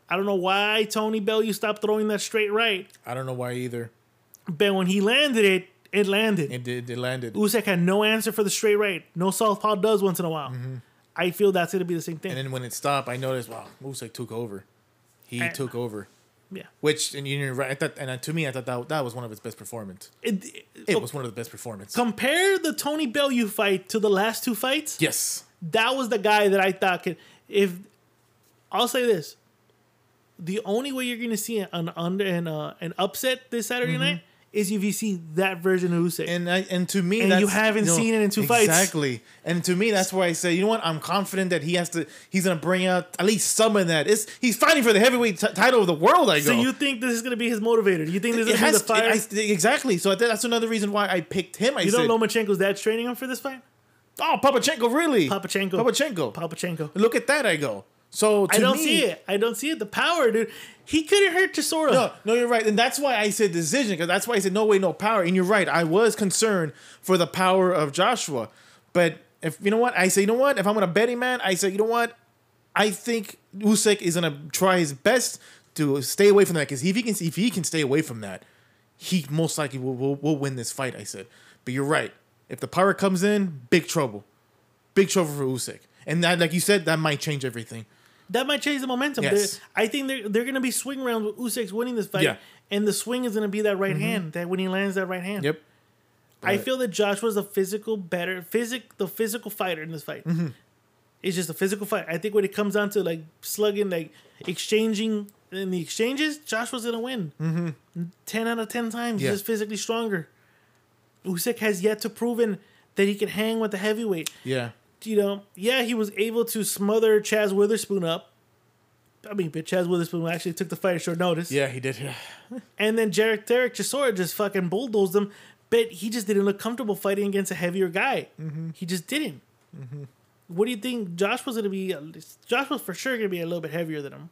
I don't know why Tony Bellew stopped throwing that straight right, I don't know why either. but when he landed it, it landed. It did. It landed. Usyk had no answer for the straight right. No southpaw does once in a while. Mm-hmm. I feel that's going to be the same thing. And then when it stopped, I noticed, wow, Usyk took over. He took over. Yeah. Which and you're right. I thought, and to me, I thought that that was one of his best performance. It, It was one of the best performances. compare the Tony Bellew fight to the last two fights. yes. that was the guy that I thought could. If I'll say this, the only way you're going to see an under an uh, an upset this Saturday night is if you see that version of Usyk. And I, and to me, And you haven't seen it in two fights. Exactly. And to me, that's why I say, you know what? I'm confident that he has to. He's gonna bring out at least some of that. It's he's fighting for the heavyweight t- title of the world. I go. so you think this is going to be his motivator? You think this it is going to has be the fire? it- I- exactly. So that's another reason why I picked him. I you said, know Lomachenko's dad's training him for this fight. oh, Papachenko, really? Papachenko. Papachenko. Papachenko. Look at that. I go. So to I don't me, see it. I don't see it. The power, dude. He couldn't hurt Chisora. No, no, you're right, and that's why I said decision because that's why I said no way, no power. And you're right, I was concerned for the power of Joshua, but if you know what, I say, you know what, if I'm gonna bet him, man, I say, you know what, I think Usyk is gonna try his best to stay away from that because if he can, if he can stay away from that, he most likely will, will will win this fight. I said, but you're right. If the power comes in, big trouble, big trouble for Usyk, and that, like you said, that might change everything. That might change the momentum. Yes. I think they're, they're going to be swing rounds with Usyk's winning this fight. Yeah. Mm-hmm. And the swing is going to be that right hand, that when he lands that right hand. Yep. I feel that Joshua's a physical, better, physic, the physical fighter in this fight. Mm-hmm. It's just a physical fight. I think when it comes down to like slugging, like exchanging in the exchanges, Joshua's gonna win. Mm-hmm. Ten out of ten times, Yeah. he's just physically stronger. Usyk has yet to proven that he can hang with the heavyweight. Yeah. You know, yeah, he was able to smother Chaz Witherspoon up. I mean, but Chaz Witherspoon actually took the fight at short notice. Yeah, he did. Yeah. And then Jarek Derek Chisora just fucking bulldozed him, but he just didn't look comfortable fighting against a heavier guy. Mm-hmm. He just didn't. Mm-hmm. What do you think? Josh was gonna be. Josh was for sure gonna be a little bit heavier than him.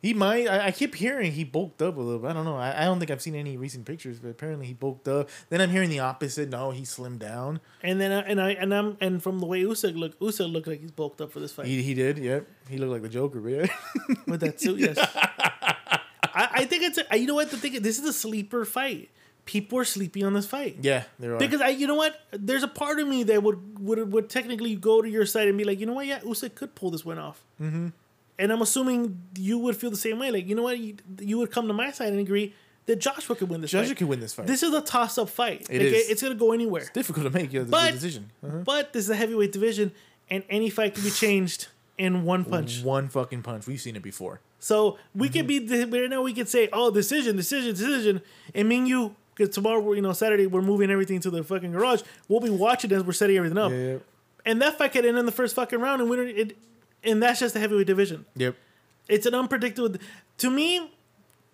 He might. I, I keep hearing he bulked up a little bit. I don't know. I, I don't think I've seen any recent pictures, but apparently he bulked up. Then I'm hearing the opposite. No, he slimmed down. And then I, and I and I'm and from the way Usyk look, Usyk looked like he's bulked up for this fight He, he did. Yep. He looked like the Joker, but yeah. with that suit. Yes. I, I think it's a, you know what the thing. is, This is a sleeper fight. People are sleeping on this fight. yeah, there are. Because I, you know what, there's a part of me that would would would technically go to your side and be like, you know what, yeah, Usyk could pull this win off. Mm-hmm. And I'm assuming you would feel the same way. Like, you know what, you, you would come to my side and agree that Joshua could win this. Fight. Joshua fight. could win this fight. This is a toss up fight. It Like, is. It's gonna go anywhere. It's difficult to make the, But decision. Uh-huh. but this is a heavyweight division, and any fight can be changed in one punch. One fucking punch. We've seen it before. So we Mm-hmm. could be right now. We could say, "Oh, decision, decision, decision," and me and you, because tomorrow, you know, Saturday, we're moving everything to the fucking garage. We'll be watching as we're setting everything up, Yep. and that fight could end in the first fucking round, and we don't. It, and that's just the heavyweight division. Yep. It's an unpredictable. To me,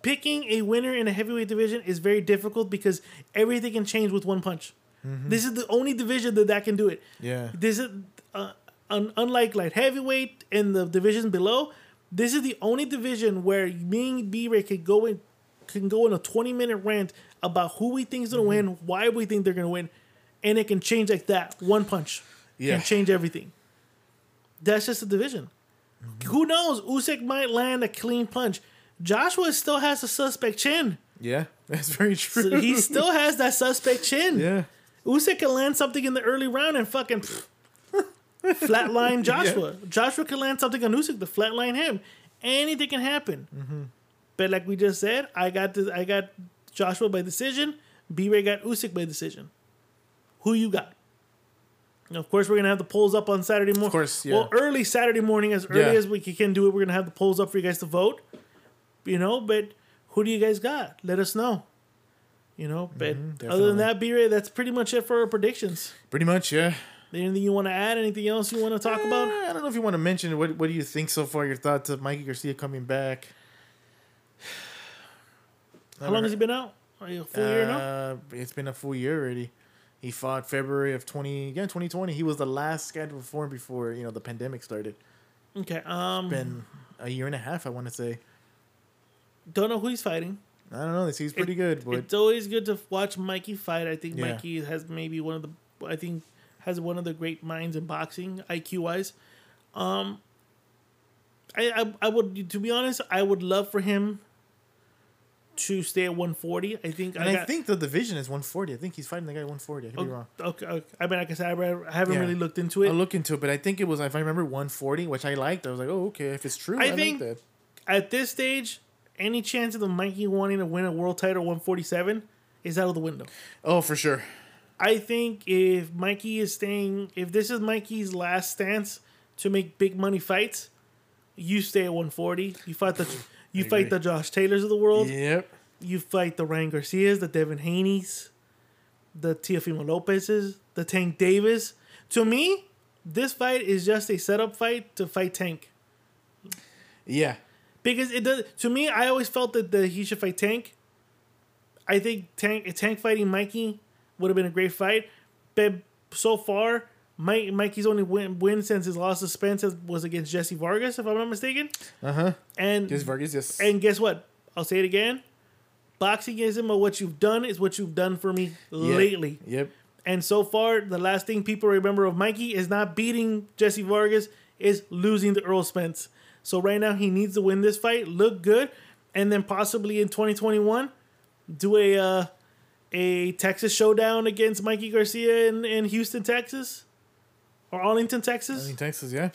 picking a winner in a heavyweight division is very difficult because everything can change with one punch. This is the only division that that can do it. Yeah. This is uh, un- unlike light heavyweight and the divisions below. This is the only division where me and Brey can go in, can go in a twenty minute rant about who we think is gonna win, why we think they're gonna win, and it can change like that. One punch Yeah. can change everything. That's just a division. Who knows? Usyk might land a clean punch. Joshua still has a suspect chin. Yeah. That's very true. So he still has that suspect chin. yeah. Usyk can land something in the early round and fucking flatline Joshua. Joshua can land something on Usyk to flatline him. Anything can happen. Mm-hmm. But like we just said, I got this, I got Joshua by decision. Brey got Usyk by decision. Who you got? Of course, we're gonna have the polls up on Saturday morning. Of course, yeah. Well, early Saturday morning, as early Yeah. as we can do it, we're gonna have the polls up for you guys to vote. You know, but who do you guys got? Let us know. You know, but other than Mm-hmm, that, Brey, that's pretty much it for our predictions. Pretty much, yeah. Anything you want to add? Anything else you want to talk about? Eh, I don't know if you want to mention what. What do you think so far? Your thoughts of Mikey Garcia coming back? How long has he been out? Are you a full year now? Uh, it's been a full year already. He fought February of twenty yeah twenty twenty. He was the last scheduled to perform before you know the pandemic started. Okay. Um, Been a year and a half, I want to say. don't know who he's fighting. I don't know. This he's pretty good, but It's always good to watch Mikey fight. I think Yeah. Mikey has maybe one of the, I think, has one of the great minds in boxing, IQ wise. Um, I, I I would to be honest, I would love for him to stay at 140. I think and I, I, think the division is one forty. I think he's fighting the guy one forty. I could be oh, wrong. Okay, okay. I mean, like I said, I, I haven't Yeah. really looked into it. I'll look into it, but I think it was if I remember one forty, which I liked. I was like, oh okay, if it's true, I I, think- like. At this stage, any chance of the Mikey wanting to win a world title 147 is out of the window. Oh, for sure. I think if Mikey is staying, if this is Mikey's last stance to make big money fights, you stay at 140. You fight the, you fight the Josh Taylors of the world. Yep. You fight the Ryan Garcias, the Devin Haney's, the Teofimo Lopez's, the Tank Davis. To me, this fight is just a setup fight to fight Tank. Yeah. Because it does to me, I always felt that, that he should fight Tank. I think Tank Tank fighting Mikey would have been a great fight. But so far, Mike Mikey's only win, win since his loss to Spence was against Jesse Vargas, if I'm not mistaken. Uh huh. And Yes, Vargas. Yes. and guess what? I'll say it again. Boxing isn't but what you've done is what you've done for me Yeah. lately. Yep. And so far, the last thing people remember of Mikey is not beating Jesse Vargas, is losing to Errol Spence. So right now, he needs to win this fight, look good, and then possibly in 2021, do a uh, a Texas showdown against Mikey Garcia in, in Houston, Texas, or Arlington, Texas. In Texas, yeah.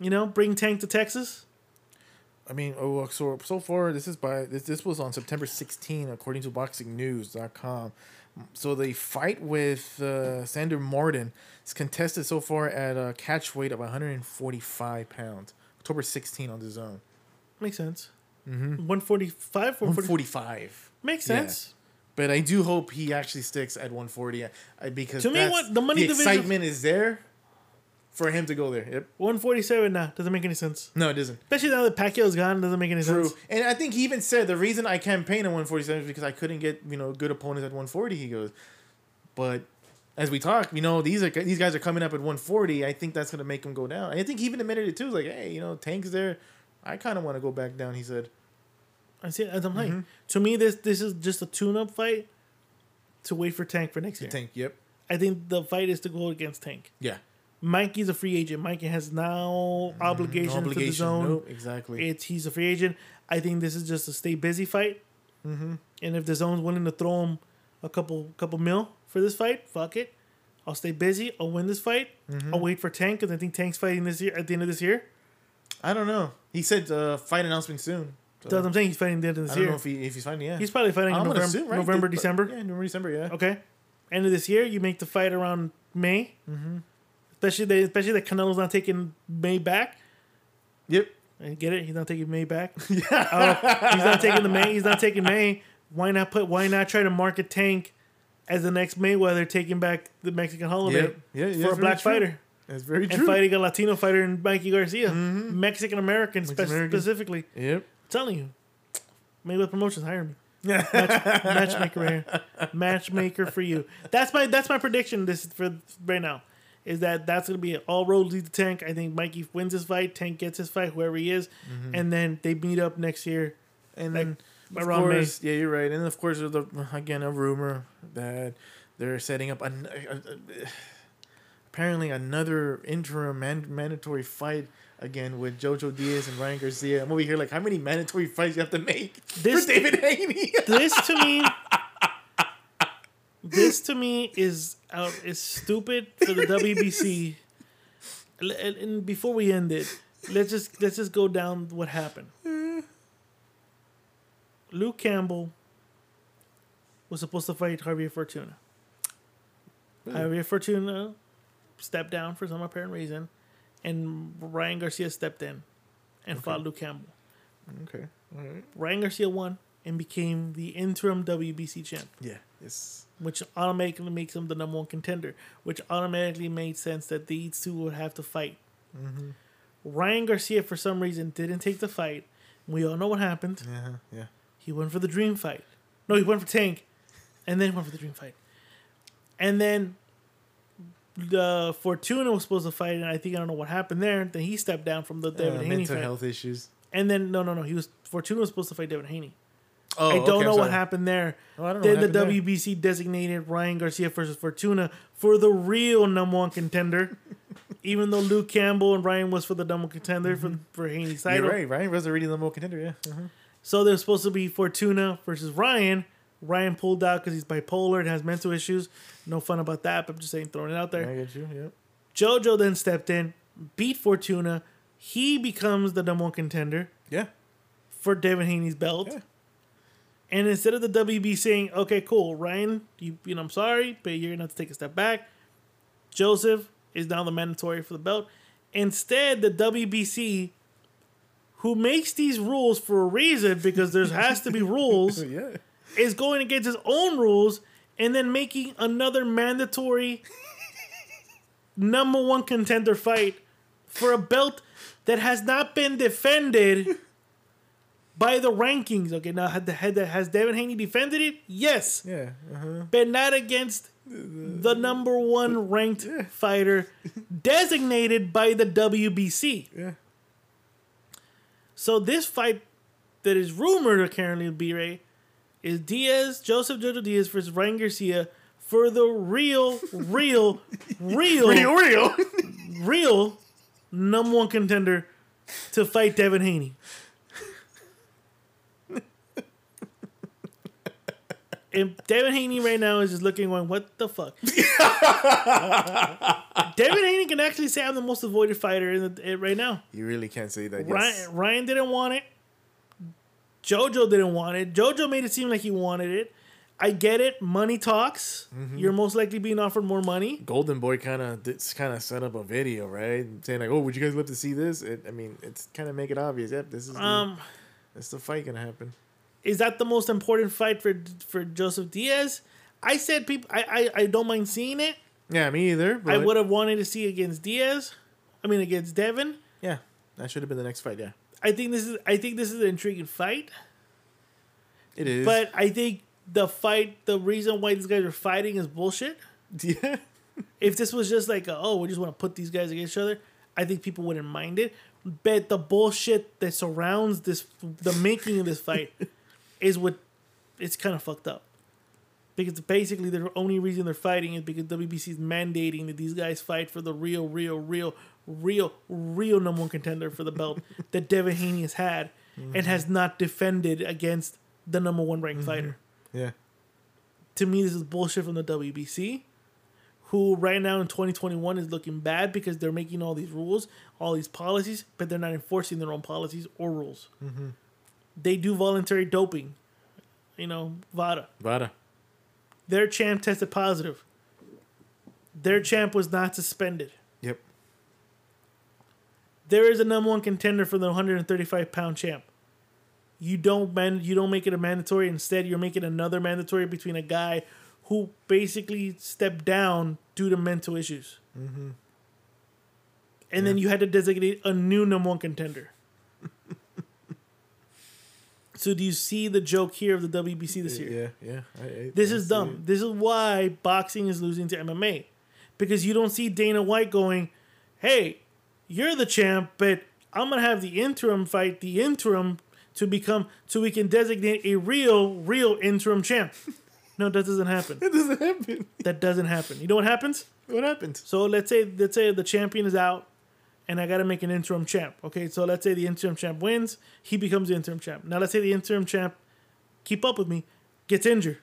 You know, bring Tank to Texas. I mean, oh, so so far this is by this this was on September 16, according to BoxingNews.com. So the fight with uh, Sandor Martin is contested so far at a catch weight of 145 pounds. October 16 on DAZN. Makes sense. 145, 140. 145. Makes Yeah. sense. But I do hope he actually sticks at 140 uh, because To me, what- the money division- excitement is there for him to go there. Yep. 147 now doesn't make any sense. No, it doesn't. Especially now that Pacquiao's gone, doesn't make any True. sense. And I think he even said the reason I campaigned at 147 is because I couldn't get you know good opponents at 140. He goes, but as we talk, you know these are these guys are coming up at 140. I think that's gonna make him go down. And I think he even admitted it too. Like, hey, you know, Tank's there. I kind of want to go back down. He said. I see. As I'm like, Mm-hmm. to me, this this is just a tune-up fight to wait for Tank for next year. Tank. Yep. I think the fight is to go against Tank. Yeah. Mikey's a free agent. Mikey has now obligation, to DAZN. Nope, exactly. It's he's a free agent. I think this is just a stay busy fight. Mm-hmm. And if DAZN's willing to throw him a couple couple mil for this fight, fuck it. I'll stay busy. I'll win this fight. Mm-hmm. I'll wait for Tank because I think Tank's fighting this year at the end of this year. I don't know. He said uh, fight announcement soon. So That's what I'm saying. He's fighting the end of I this don't year. know if he if he's fighting. Yeah. he's probably fighting in I'm November, assume, right? November, December. Yeah, November, December. Yeah. Okay. End of this year, you make the fight around May. Mm-hmm. Especially the especially that Canelo's not taking May back. Yep. And get it. He's not taking May back. yeah. Oh, he's not taking the May. He's not taking May. Why not put? Why not try to market Tank as the next Mayweather taking back the Mexican holiday Yep. Yeah, yeah, for a black true. fighter That's very and true. fighting a Latino fighter in Mikey Garcia, mm-hmm. Mexican American spe- specifically. Yep. I'm telling you, Mayweather Promotions hire me. Match, matchmaker right here. Matchmaker for you. That's my that's my prediction. This for right now is that that's gonna be it. all roads lead to Tank. I think Mikey wins his fight. Tank gets his fight, whoever he is, mm-hmm. and then they meet up next year. And Like, then of around May. course, yeah, you're right. And of course, there's the again a rumor that they're setting up an, a, a- apparently another interim man, mandatory fight again with Jojo Diaz and Ryan Garcia. I'm over here like, how many mandatory fights you have to make This- for Devin Haney? This to me, this to me is out is stupid for the WBC. And, and before we end it, let's just let's just go down what happened. Luke Campbell was supposed to fight Javier Fortuna. Hmm. Javier Fortuna stepped down for some apparent reason, and Ryan Garcia stepped in and fought Luke Campbell. okay, all right, Ryan Garcia won and became the interim WBC champ, yeah, it's which automatically makes him the number one contender, which automatically made sense that these two would have to fight. Ryan Garcia, for some reason, didn't take the fight. We all know what happened. yeah, yeah. He went for the dream fight. No, he went for Tank, and then he went for the dream fight. And then the Fortuna was supposed to fight, and I think I don't know what happened there. Then he stepped down from the David Uh, Haney mental fight. health issues. And then no, no, no. He was Fortuna was supposed to fight Devin Haney. Oh, I don't okay, know what happened there. Oh, I don't know then the happened there. WBC designated Ryan Garcia versus Fortuna for the real number one contender, even though Luke Campbell and Ryan was for the number one contender for for Haney's Mm-hmm. You're right. Ryan was already the more contender. Yeah. Uh-huh. So there's supposed to be Fortuna versus Ryan. Ryan pulled out because he's bipolar and has mental issues. No fun about that, but I'm just saying, throwing it out there. I get you. Yep. JoJo then stepped in, beat Fortuna. He becomes the number one contender Yeah. for Devin Haney's belt. Yeah. And instead of the WB saying, okay, cool, Ryan, you, you know, I'm sorry, but you're going to have to take a step back. Joseph is now the mandatory for the belt. Instead, the WBC, who makes these rules for a reason because there has to be rules, Yeah. is going against his own rules and then making another mandatory number one contender fight for a belt that has not been defended by the rankings. Okay, now had the head that has Devin Haney defended it? Yes, Yeah. Uh-huh. but not against the number one ranked fighter designated by the WBC. Yeah. So this fight that is rumored to currently be Ray is Diaz, Joseph Jojo Diaz versus Ryan Garcia for the real, real, real, Real, real. real number one contender to fight Devin Haney. And Devin Haney right now is just looking going, what the fuck? Devin Haney can actually say I'm the most avoided fighter in the, right now. you really can't say that. Yes. Ryan, Ryan didn't want it. JoJo didn't want it. JoJo made it seem like he wanted it. I get it. Money talks. Mm-hmm. You're most likely being offered more money. Golden Boy kind of kind of set up a video, right? Saying like, "Oh, would you guys love to see this?" It, I mean, it's kind of make it obvious. Yep, this is the, Um, that's the fight gonna happen. Is that the most important fight for for Joseph Diaz? I said people. I I, I don't mind seeing it. Yeah, me either. I would have wanted to see against Diaz. I mean against Devin. Yeah, that should have been the next fight. Yeah, I think this is I think this is an intriguing fight. it is. But I think the fight, the reason why these guys are fighting is bullshit. yeah, If this was just like, a, oh, we just want to put these guys against each other, I think people wouldn't mind it. But the bullshit that surrounds this, the making of this fight, is what it's kind of fucked up. Because basically, the only reason they're fighting is because WBC is mandating that these guys fight for the real, real, real, real, real number one contender for the belt that Devin Haney has had and mm-hmm. has not defended against the number one ranked mm-hmm. fighter. Yeah, to me, this is bullshit from the WBC, who right now in 2021 is looking bad because they're making all these rules, all these policies, but they're not enforcing their own policies or rules. Mm-hmm. They do voluntary doping, you know, VADA. Vada. Their champ tested positive. Their champ was not suspended. Yep. There is a number one contender for the 135 pound champ. You don't man, you don't make it a mandatory. Instead, you're making another mandatory between a guy who basically stepped down due to mental issues. Mm-hmm. And then you had to designate a new number one contender. So do you see the joke here of the WBC this year? Yeah, yeah. I, I, This I is dumb. it. This is why boxing is losing to MMA. Because you don't see Dana White going, hey, you're the champ, but I'm going to have the interim fight the interim to become, so we can designate a real, real interim champ. No, that doesn't happen. It doesn't happen. That doesn't happen. You know what happens? What happens? So let's say let's say the champion is out, and I got to make an interim champ. Okay, so let's say the interim champ wins, he becomes the interim champ. Now let's say the interim champ, keep up with me, gets injured.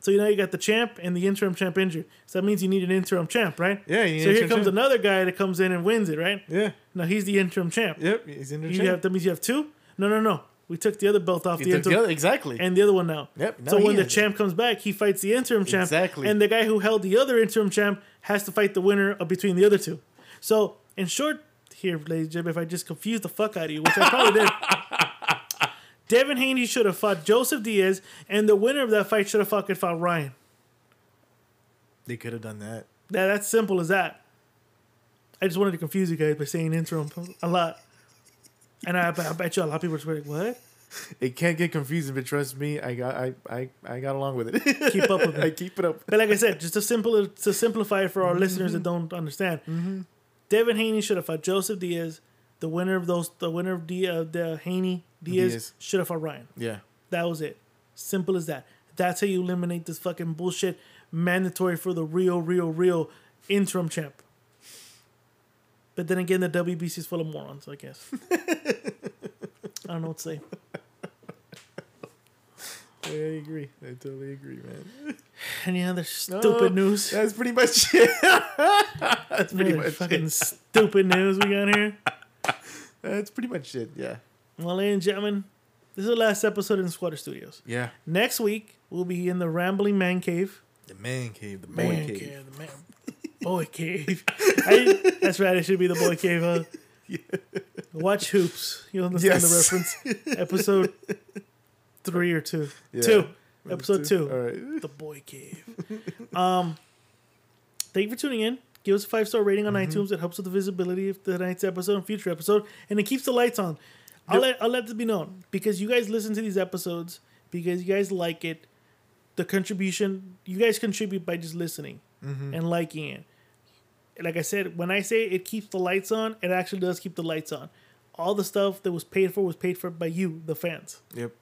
So you know you got the champ and the interim champ injured. So that means you need an interim champ, right? Yeah, you need So here comes champ. another guy that comes in and wins it, right? Yeah. Now he's the interim champ. Yep. He's in the You champ. have that means you have two. No, no, no. We took the other belt off You the interim the other- exactly. and the other one now. Yep, now so when the has it. champ comes back, he fights the interim champ. Exactly. And the guy who held the other interim champ has to fight the winner between the other two. So in short, here, ladies and gentlemen, if I just confused the fuck out of you, which I probably did. Devin Haney should have fought Joseph Diaz, and the winner of that fight should have fucking fought Ryan. they could have done that. That that's simple as that. I just wanted to confuse you guys by saying interim a lot. And I, I bet you a lot of people are like, what? It can't get confusing, but trust me, I got I I, I got along with it. Keep up with I keep it up. But like I said, just to simple to simplify it for our mm-hmm. listeners that don't understand, mm-hmm. Devin Haney should have fought Joseph Diaz. The winner of those, the winner of the uh, the Haney Diaz, Diaz. should have fought Ryan. Yeah. That was it. Simple as that. That's how you eliminate this fucking bullshit mandatory for the real, real, real interim champ. But then again, the WBC is full of morons, I guess. I don't know what to say. I agree. I totally agree, man. Any other stupid No, news? That's pretty much it. that's pretty much fucking it. stupid news we got here. That's pretty much it. Yeah. Well, ladies and gentlemen, this is the last episode in Squatter Studios. Yeah. Next week, we'll be in the Rambling Man Cave. The man cave. The boy Man cave. cave. the man, boy cave. I, that's right, it should be the boy cave. Huh? Watch Hoops. You'll understand Yes. the reference. Episode three or two. Yeah. Two. Episode two. All right. The boy cave. Um, thank you for tuning in. Give us a five star rating on Mm-hmm. iTunes. It helps with the visibility of tonight's episode and future episode, and it keeps the lights on. I'll let I'll let this be known because you guys listen to these episodes because you guys like it. The contribution you guys contribute by just listening Mm-hmm. and liking it. Like I said, when I say it keeps the lights on, it actually does keep the lights on. All the stuff that was paid for was paid for by you, the fans Yep.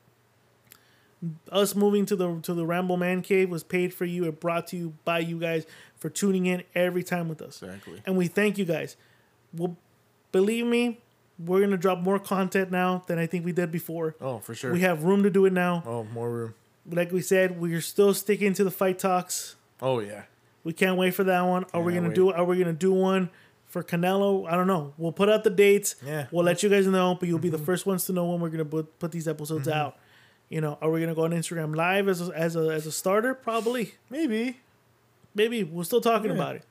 Us moving to the to the Ramble Man Cave was paid for you and brought to you by you guys for tuning in every time with us. Exactly. And we thank you guys. Well, believe me, we're gonna drop more content now than I think we did before. Oh, for sure. We have room to do it now. Oh, more room. Like we said, we're still sticking to the fight talks. Oh yeah. We can't wait for that one. Are we gonna wait. do? Are we gonna do one for Canelo? I don't know. We'll put out the dates. Yeah. Mm-hmm. We'll let you guys know, but you'll be the first ones to know when we're gonna put, put these episodes out. You know, are we gonna go on Instagram live as a, as a as a starter? Probably. Maybe. Maybe we're still talking Yeah. about it.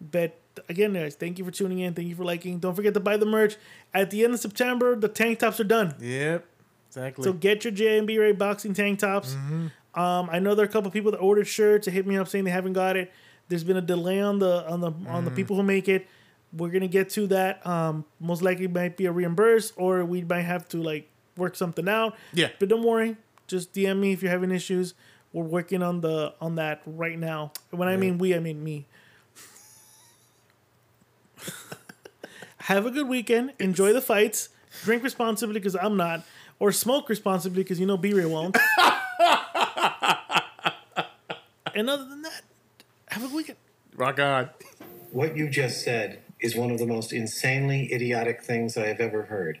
But again, guys, thank you for tuning in. Thank you for liking. Don't forget to buy the merch. At the end of September, the tank tops are done. Yep. Exactly. So get your J and Brey boxing tank tops. Um, I know there are a couple people that ordered shirts that hit me up saying they haven't got it. There's been a delay on the on the on the people who make it. We're gonna get to that. Um, most likely might be a reimburse, or we might have to like work something out. Yeah. But don't worry, just DM me if you're having issues. We're working on the on that right now. When I mean we, I mean me. Have a good weekend. Enjoy the fights. Drink responsibly because I'm not, or smoke responsibly because you know Brey won't. and other than that, have a good weekend. Rock on. What you just said is one of the most insanely idiotic things I have ever heard.